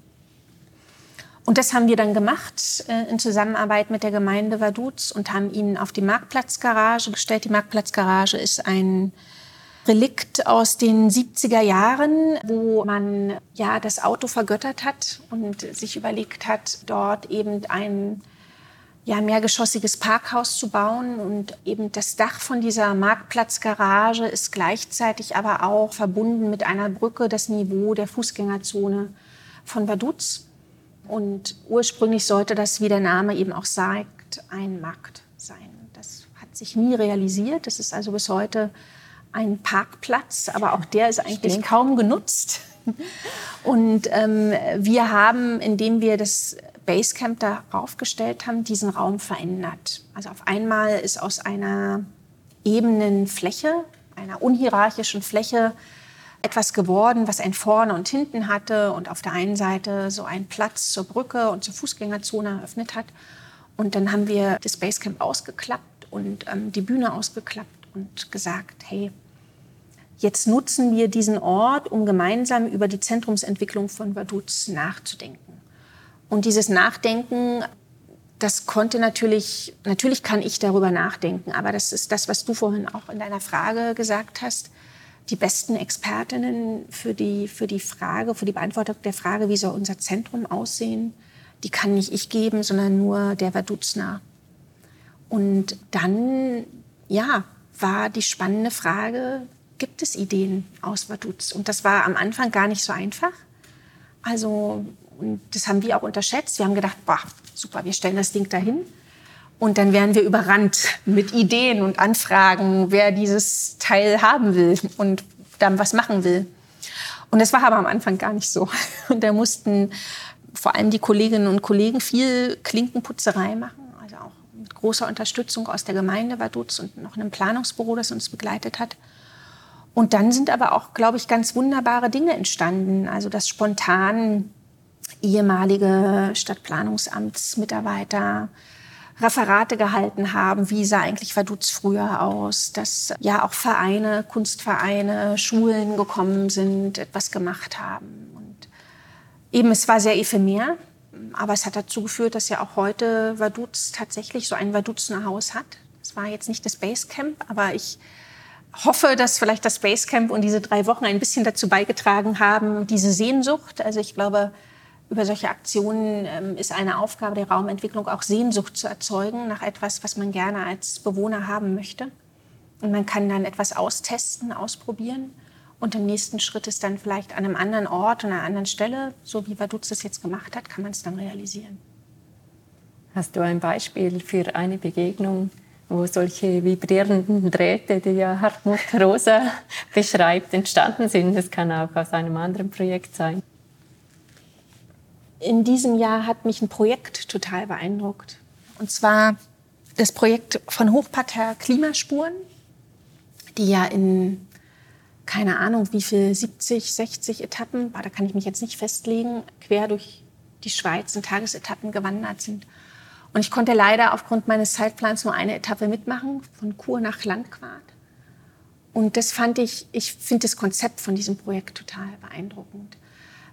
[SPEAKER 1] Und das haben wir dann gemacht äh, in Zusammenarbeit mit der Gemeinde Vaduz und haben ihn auf die Marktplatzgarage gestellt. Die Marktplatzgarage ist ein Relikt aus den 70er Jahren, wo man ja das Auto vergöttert hat und sich überlegt hat, dort eben ein ja, mehrgeschossiges Parkhaus zu bauen. Und eben das Dach von dieser Marktplatzgarage ist gleichzeitig aber auch verbunden mit einer Brücke, das Niveau der Fußgängerzone von Vaduz. Und ursprünglich sollte das, wie der Name eben auch sagt, ein Markt sein. Das hat sich nie realisiert. Das ist also bis heute ein Parkplatz, aber auch der ist eigentlich Stimmt. kaum genutzt. Und ähm, wir haben, indem wir das Basecamp da aufgestellt haben, diesen Raum verändert. Also auf einmal ist aus einer ebenen Fläche, einer unhierarchischen Fläche, etwas geworden, was ein Vorne und Hinten hatte und auf der einen Seite so einen Platz zur Brücke und zur Fußgängerzone eröffnet hat. Und dann haben wir das Basecamp ausgeklappt und ähm, die Bühne ausgeklappt und gesagt, hey, jetzt nutzen wir diesen Ort, um gemeinsam über die Zentrumsentwicklung von Vaduz nachzudenken. Und dieses Nachdenken, das konnte natürlich, natürlich kann ich darüber nachdenken, aber das ist das, was du vorhin auch in deiner Frage gesagt hast. Die besten Expertinnen für die, für die Frage, für die Beantwortung der Frage, wie soll unser Zentrum aussehen, die kann nicht ich geben, sondern nur der Vaduzner. Und dann, ja, war die spannende Frage, gibt es Ideen aus Vaduz? Und das war am Anfang gar nicht so einfach. Also, das haben wir auch unterschätzt. Wir haben gedacht, boah, super, wir stellen das Ding dahin. Und dann werden wir überrannt mit Ideen und Anfragen, wer dieses Teil haben will und dann was machen will. Und das war aber am Anfang gar nicht so. Und da mussten vor allem die Kolleginnen und Kollegen viel Klinkenputzerei machen großer Unterstützung aus der Gemeinde Vaduz und noch einem Planungsbüro, das uns begleitet hat. Und dann sind aber auch, glaube ich, ganz wunderbare Dinge entstanden. Also dass spontan ehemalige Stadtplanungsamtsmitarbeiter Referate gehalten haben, wie sah eigentlich Vaduz früher aus, dass ja auch Vereine, Kunstvereine, Schulen gekommen sind, etwas gemacht haben. Und eben, es war sehr ephemer, aber es hat dazu geführt, dass ja auch heute Vaduz tatsächlich so ein Vaduzer Haus hat. Es war jetzt nicht das Basecamp, aber ich hoffe, dass vielleicht das Basecamp und diese drei Wochen ein bisschen dazu beigetragen haben, diese Sehnsucht. Also ich glaube, über solche Aktionen ähm, ist eine Aufgabe der Raumentwicklung auch Sehnsucht zu erzeugen nach etwas, was man gerne als Bewohner haben möchte. Und man kann dann etwas austesten, ausprobieren. Und im nächsten Schritt ist dann vielleicht an einem anderen Ort und an einer anderen Stelle, so wie Vaduz das jetzt gemacht hat, kann man es dann realisieren.
[SPEAKER 3] Hast du ein Beispiel für eine Begegnung, wo solche vibrierenden Drähte, die ja Hartmut Rosa beschreibt, entstanden sind? Das kann auch aus einem anderen Projekt sein.
[SPEAKER 1] In diesem Jahr hat mich ein Projekt total beeindruckt. Und zwar das Projekt von Hochparterre Klimaspuren, die ja in keine Ahnung, wie viel, 70, 60 Etappen, da kann ich mich jetzt nicht festlegen, quer durch die Schweiz in Tagesetappen gewandert sind. Und ich konnte leider aufgrund meines Zeitplans nur eine Etappe mitmachen, von Kur nach Landquart. Und das fand ich, ich finde das Konzept von diesem Projekt total beeindruckend.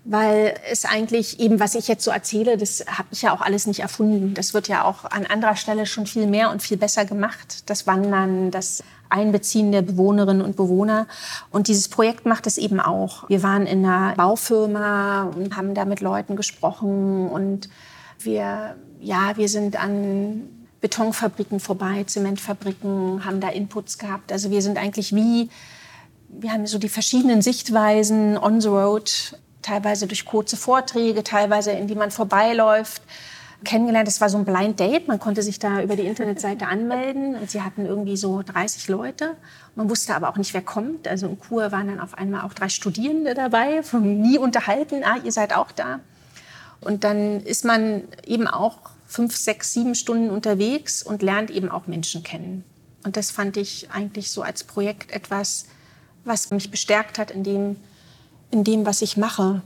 [SPEAKER 1] Weil es eigentlich eben, was ich jetzt so erzähle, das habe ich ja auch alles nicht erfunden. Das wird ja auch an anderer Stelle schon viel mehr und viel besser gemacht. Das Wandern, das Einbeziehen der Bewohnerinnen und Bewohner. Und dieses Projekt macht es eben auch. Wir waren in einer Baufirma und haben da mit Leuten gesprochen und wir, ja, wir sind an Betonfabriken vorbei, Zementfabriken, haben da Inputs gehabt. Also wir sind eigentlich wie, wir haben so die verschiedenen Sichtweisen on the road, teilweise durch kurze Vorträge, teilweise in die man vorbeiläuft kennengelernt. Das war so ein Blind Date. Man konnte sich da über die Internetseite anmelden und sie hatten irgendwie so 30 Leute. Man wusste aber auch nicht, wer kommt. Also in Kur waren dann auf einmal auch drei Studierende dabei, von nie unterhalten. Ah, ihr seid auch da. Und dann ist man eben auch fünf, sechs, sieben Stunden unterwegs und lernt eben auch Menschen kennen. Und das fand ich eigentlich so als Projekt etwas, was mich bestärkt hat in dem, in dem was ich mache.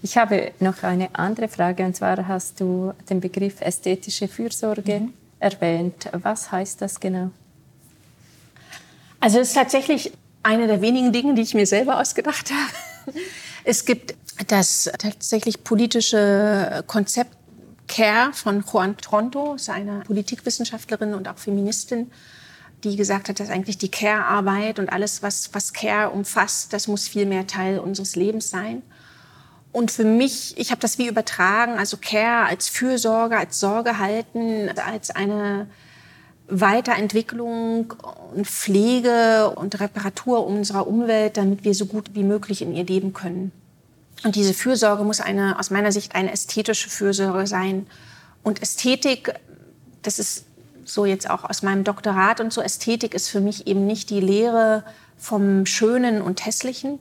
[SPEAKER 3] Ich habe noch eine andere Frage, und zwar hast du den Begriff ästhetische Fürsorge mhm. erwähnt. Was heißt das genau?
[SPEAKER 1] Also es ist tatsächlich eine der wenigen Dinge, die ich mir selber ausgedacht habe. Es gibt das tatsächlich politische Konzept CARE von Juan Tronto, ist Politikwissenschaftlerin und auch Feministin, die gesagt hat, dass eigentlich die Care-Arbeit und alles, was, was Care umfasst, das muss viel mehr Teil unseres Lebens sein. Und für mich, ich habe das wie übertragen, also Care als Fürsorge, als Sorge halten, als eine Weiterentwicklung und Pflege und Reparatur unserer Umwelt, damit wir so gut wie möglich in ihr leben können. Und diese Fürsorge muss eine, aus meiner Sicht eine ästhetische Fürsorge sein. Und Ästhetik, das ist so jetzt auch aus meinem Doktorat und so, Ästhetik ist für mich eben nicht die Lehre vom Schönen und Hässlichen,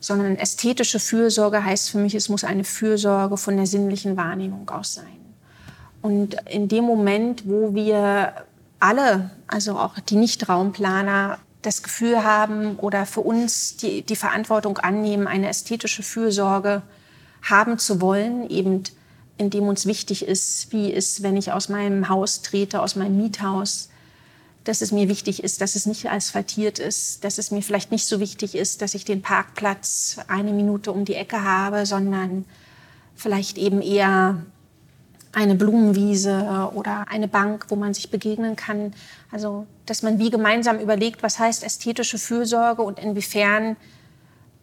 [SPEAKER 1] sondern ästhetische Fürsorge heißt für mich, es muss eine Fürsorge von der sinnlichen Wahrnehmung aus sein. Und in dem Moment, wo wir alle, also auch die Nicht-Raumplaner, das Gefühl haben oder für uns die, die Verantwortung annehmen, eine ästhetische Fürsorge haben zu wollen, eben indem uns wichtig ist, wie ist, wenn ich aus meinem Haus trete, aus meinem Miethaus, dass es mir wichtig ist, dass es nicht asphaltiert ist, dass es mir vielleicht nicht so wichtig ist, dass ich den Parkplatz eine Minute um die Ecke habe, sondern vielleicht eben eher eine Blumenwiese oder eine Bank, wo man sich begegnen kann. Also, dass man wie gemeinsam überlegt, was heißt ästhetische Fürsorge und inwiefern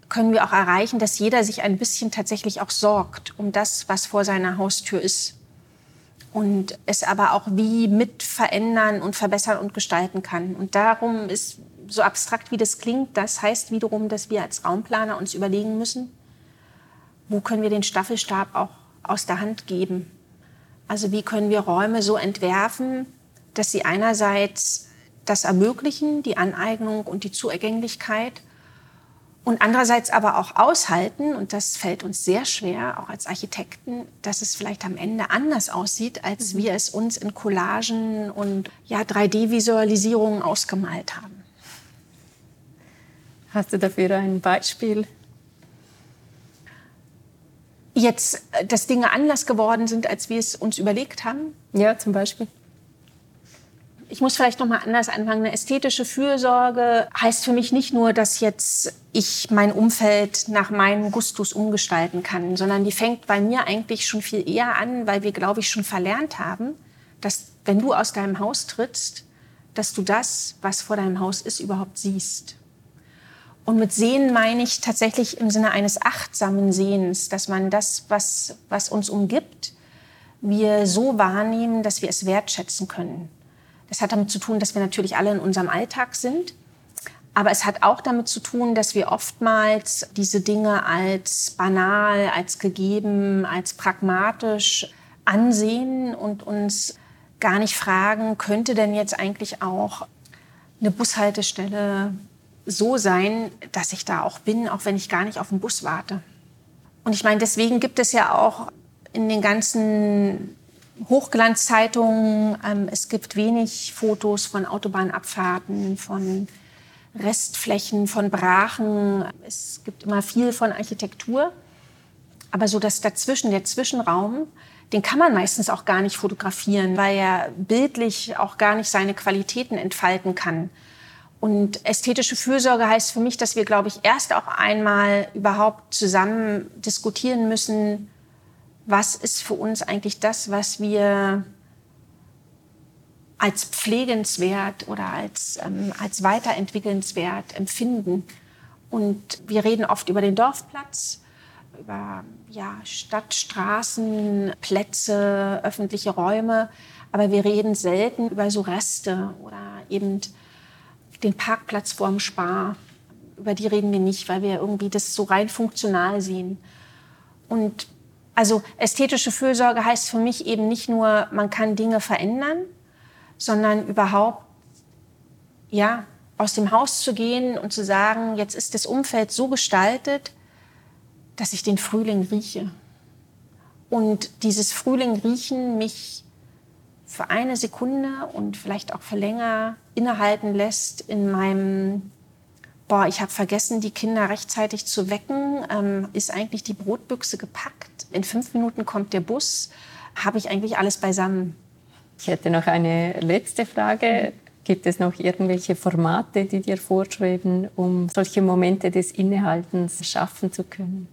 [SPEAKER 1] können wir auch erreichen, dass jeder sich ein bisschen tatsächlich auch sorgt um das, was vor seiner Haustür ist. Und es aber auch wie mit verändern und verbessern und gestalten kann. Und darum ist, so abstrakt wie das klingt, das heißt wiederum, dass wir als Raumplaner uns überlegen müssen, wo können wir den Staffelstab auch aus der Hand geben also wie können wir Räume so entwerfen, dass sie einerseits das ermöglichen, die Aneignung und die Zugänglichkeit, und andererseits aber auch aushalten, und das fällt uns sehr schwer, auch als Architekten, dass es vielleicht am Ende anders aussieht, als mhm. wir es uns in Collagen und ja, 3D-Visualisierungen ausgemalt haben.
[SPEAKER 3] Hast du dafür ein Beispiel?
[SPEAKER 1] Jetzt, äh, dass Dinge anders geworden sind, als wir es uns überlegt haben?
[SPEAKER 3] Ja, zum Beispiel.
[SPEAKER 1] Ich muss vielleicht noch mal anders anfangen. Eine ästhetische Fürsorge heißt für mich nicht nur, dass jetzt ich mein Umfeld nach meinem Gustus umgestalten kann, sondern die fängt bei mir eigentlich schon viel eher an, weil wir, glaube ich, schon verlernt haben, dass wenn du aus deinem Haus trittst, dass du das, was vor deinem Haus ist, überhaupt siehst. Und mit Sehen meine ich tatsächlich im Sinne eines achtsamen Sehens, dass man das, was, was uns umgibt, wir so wahrnehmen, dass wir es wertschätzen können. Das hat damit zu tun, dass wir natürlich alle in unserem Alltag sind. Aber es hat auch damit zu tun, dass wir oftmals diese Dinge als banal, als gegeben, als pragmatisch ansehen und uns gar nicht fragen, könnte denn jetzt eigentlich auch eine Bushaltestelle so sein, dass ich da auch bin, auch wenn ich gar nicht auf den Bus warte. Und ich meine, deswegen gibt es ja auch in den ganzen Hochglanzzeitungen, ähm, es gibt wenig Fotos von Autobahnabfahrten, von Restflächen, von Brachen. Es gibt immer viel von Architektur. Aber so das dazwischen, der Zwischenraum, den kann man meistens auch gar nicht fotografieren, weil er bildlich auch gar nicht seine Qualitäten entfalten kann. Und ästhetische Fürsorge heißt für mich, dass wir, glaube ich, erst auch einmal überhaupt zusammen diskutieren müssen, was ist für uns eigentlich das, was wir als pflegenswert oder als, ähm, als weiterentwickelnswert empfinden. Und wir reden oft über den Dorfplatz, über ja, Stadt, Straßen, Plätze, öffentliche Räume, aber wir reden selten über so Reste oder eben den Parkplatz vorm Spar. Über die reden wir nicht, weil wir irgendwie das so rein funktional sehen. Und also ästhetische Fürsorge heißt für mich eben nicht nur, man kann Dinge verändern, sondern überhaupt, ja, aus dem Haus zu gehen und zu sagen, jetzt ist das Umfeld so gestaltet, dass ich den Frühling rieche. Und dieses Frühling riechen mich für eine Sekunde und vielleicht auch für länger innehalten lässt in meinem, boah, ich habe vergessen, die Kinder rechtzeitig zu wecken, ähm, ist eigentlich die Brotbüchse gepackt, in fünf Minuten kommt der Bus, habe ich eigentlich alles beisammen.
[SPEAKER 3] Ich hätte noch eine letzte Frage. Gibt es noch irgendwelche Formate, die dir vorschreiben, um solche Momente des Innehaltens schaffen zu können?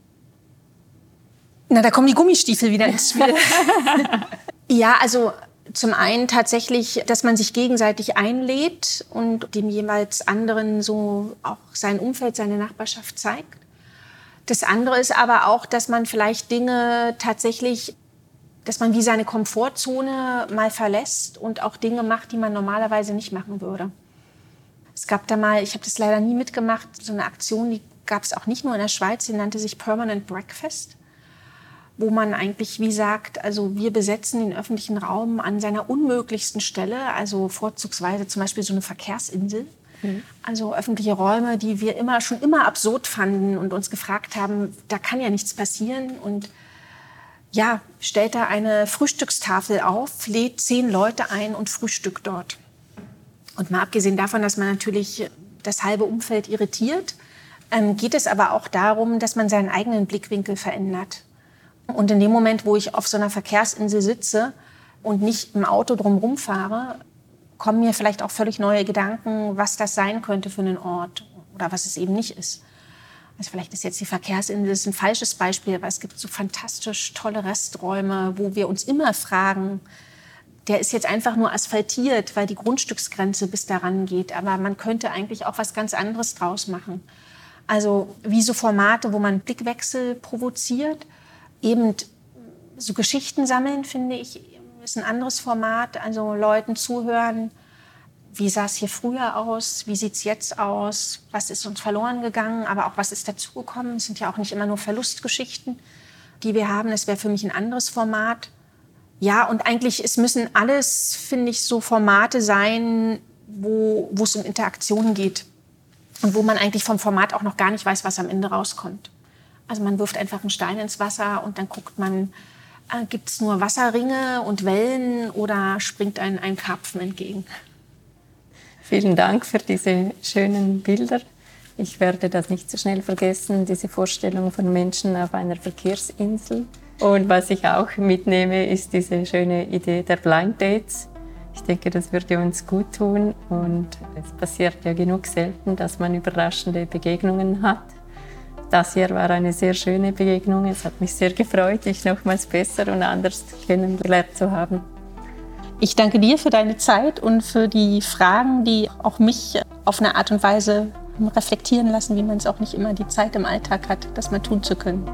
[SPEAKER 1] Na, da kommen die Gummistiefel wieder ins Spiel. ja, also zum einen tatsächlich, dass man sich gegenseitig einlädt und dem jeweils anderen so auch sein Umfeld, seine Nachbarschaft zeigt. Das andere ist aber auch, dass man vielleicht Dinge tatsächlich, dass man wie seine Komfortzone mal verlässt und auch Dinge macht, die man normalerweise nicht machen würde. Es gab da mal, ich habe das leider nie mitgemacht, so eine Aktion, die gab es auch nicht nur in der Schweiz, die nannte sich Permanent Breakfast wo man eigentlich wie sagt, also wir besetzen den öffentlichen Raum an seiner unmöglichsten Stelle, also vorzugsweise zum Beispiel so eine Verkehrsinsel. Mhm. Also öffentliche Räume, die wir immer schon immer absurd fanden und uns gefragt haben, da kann ja nichts passieren und ja, stellt da eine Frühstückstafel auf, lädt zehn Leute ein und frühstückt dort. Und mal abgesehen davon, dass man natürlich das halbe Umfeld irritiert, ähm, geht es aber auch darum, dass man seinen eigenen Blickwinkel verändert. Und in dem Moment, wo ich auf so einer Verkehrsinsel sitze und nicht im Auto drumherum fahre, kommen mir vielleicht auch völlig neue Gedanken, was das sein könnte für einen Ort oder was es eben nicht ist. Also vielleicht ist jetzt die Verkehrsinsel ein falsches Beispiel, aber es gibt so fantastisch tolle Resträume, wo wir uns immer fragen, der ist jetzt einfach nur asphaltiert, weil die Grundstücksgrenze bis daran geht. Aber man könnte eigentlich auch was ganz anderes draus machen. Also wie so Formate, wo man Blickwechsel provoziert. Eben so Geschichten sammeln, finde ich, ist ein anderes Format. Also Leuten zuhören, wie sah es hier früher aus, wie sieht es jetzt aus, was ist uns verloren gegangen, aber auch was ist dazugekommen. Es sind ja auch nicht immer nur Verlustgeschichten, die wir haben. Das wäre für mich ein anderes Format. Ja, und eigentlich, es müssen alles, finde ich, so Formate sein, wo, es um Interaktionen geht und wo man eigentlich vom Format auch noch gar nicht weiß, was am Ende rauskommt. Also man wirft einfach einen Stein ins Wasser und dann guckt man, äh, gibt es nur Wasserringe und Wellen oder springt ein, ein Karpfen entgegen.
[SPEAKER 3] Vielen Dank für diese schönen Bilder. Ich werde das nicht so schnell vergessen, diese Vorstellung von Menschen auf einer Verkehrsinsel. Und was ich auch mitnehme, ist diese schöne Idee der Blind Dates. Ich denke, das würde uns gut tun und es passiert ja genug selten, dass man überraschende Begegnungen hat. Das hier war eine sehr schöne Begegnung. Es hat mich sehr gefreut, dich nochmals besser und anders kennengelernt zu haben.
[SPEAKER 1] Ich danke dir für deine Zeit und für die Fragen, die auch mich auf eine Art und Weise reflektieren lassen, wie man es auch nicht immer die Zeit im Alltag hat, das mal tun zu können.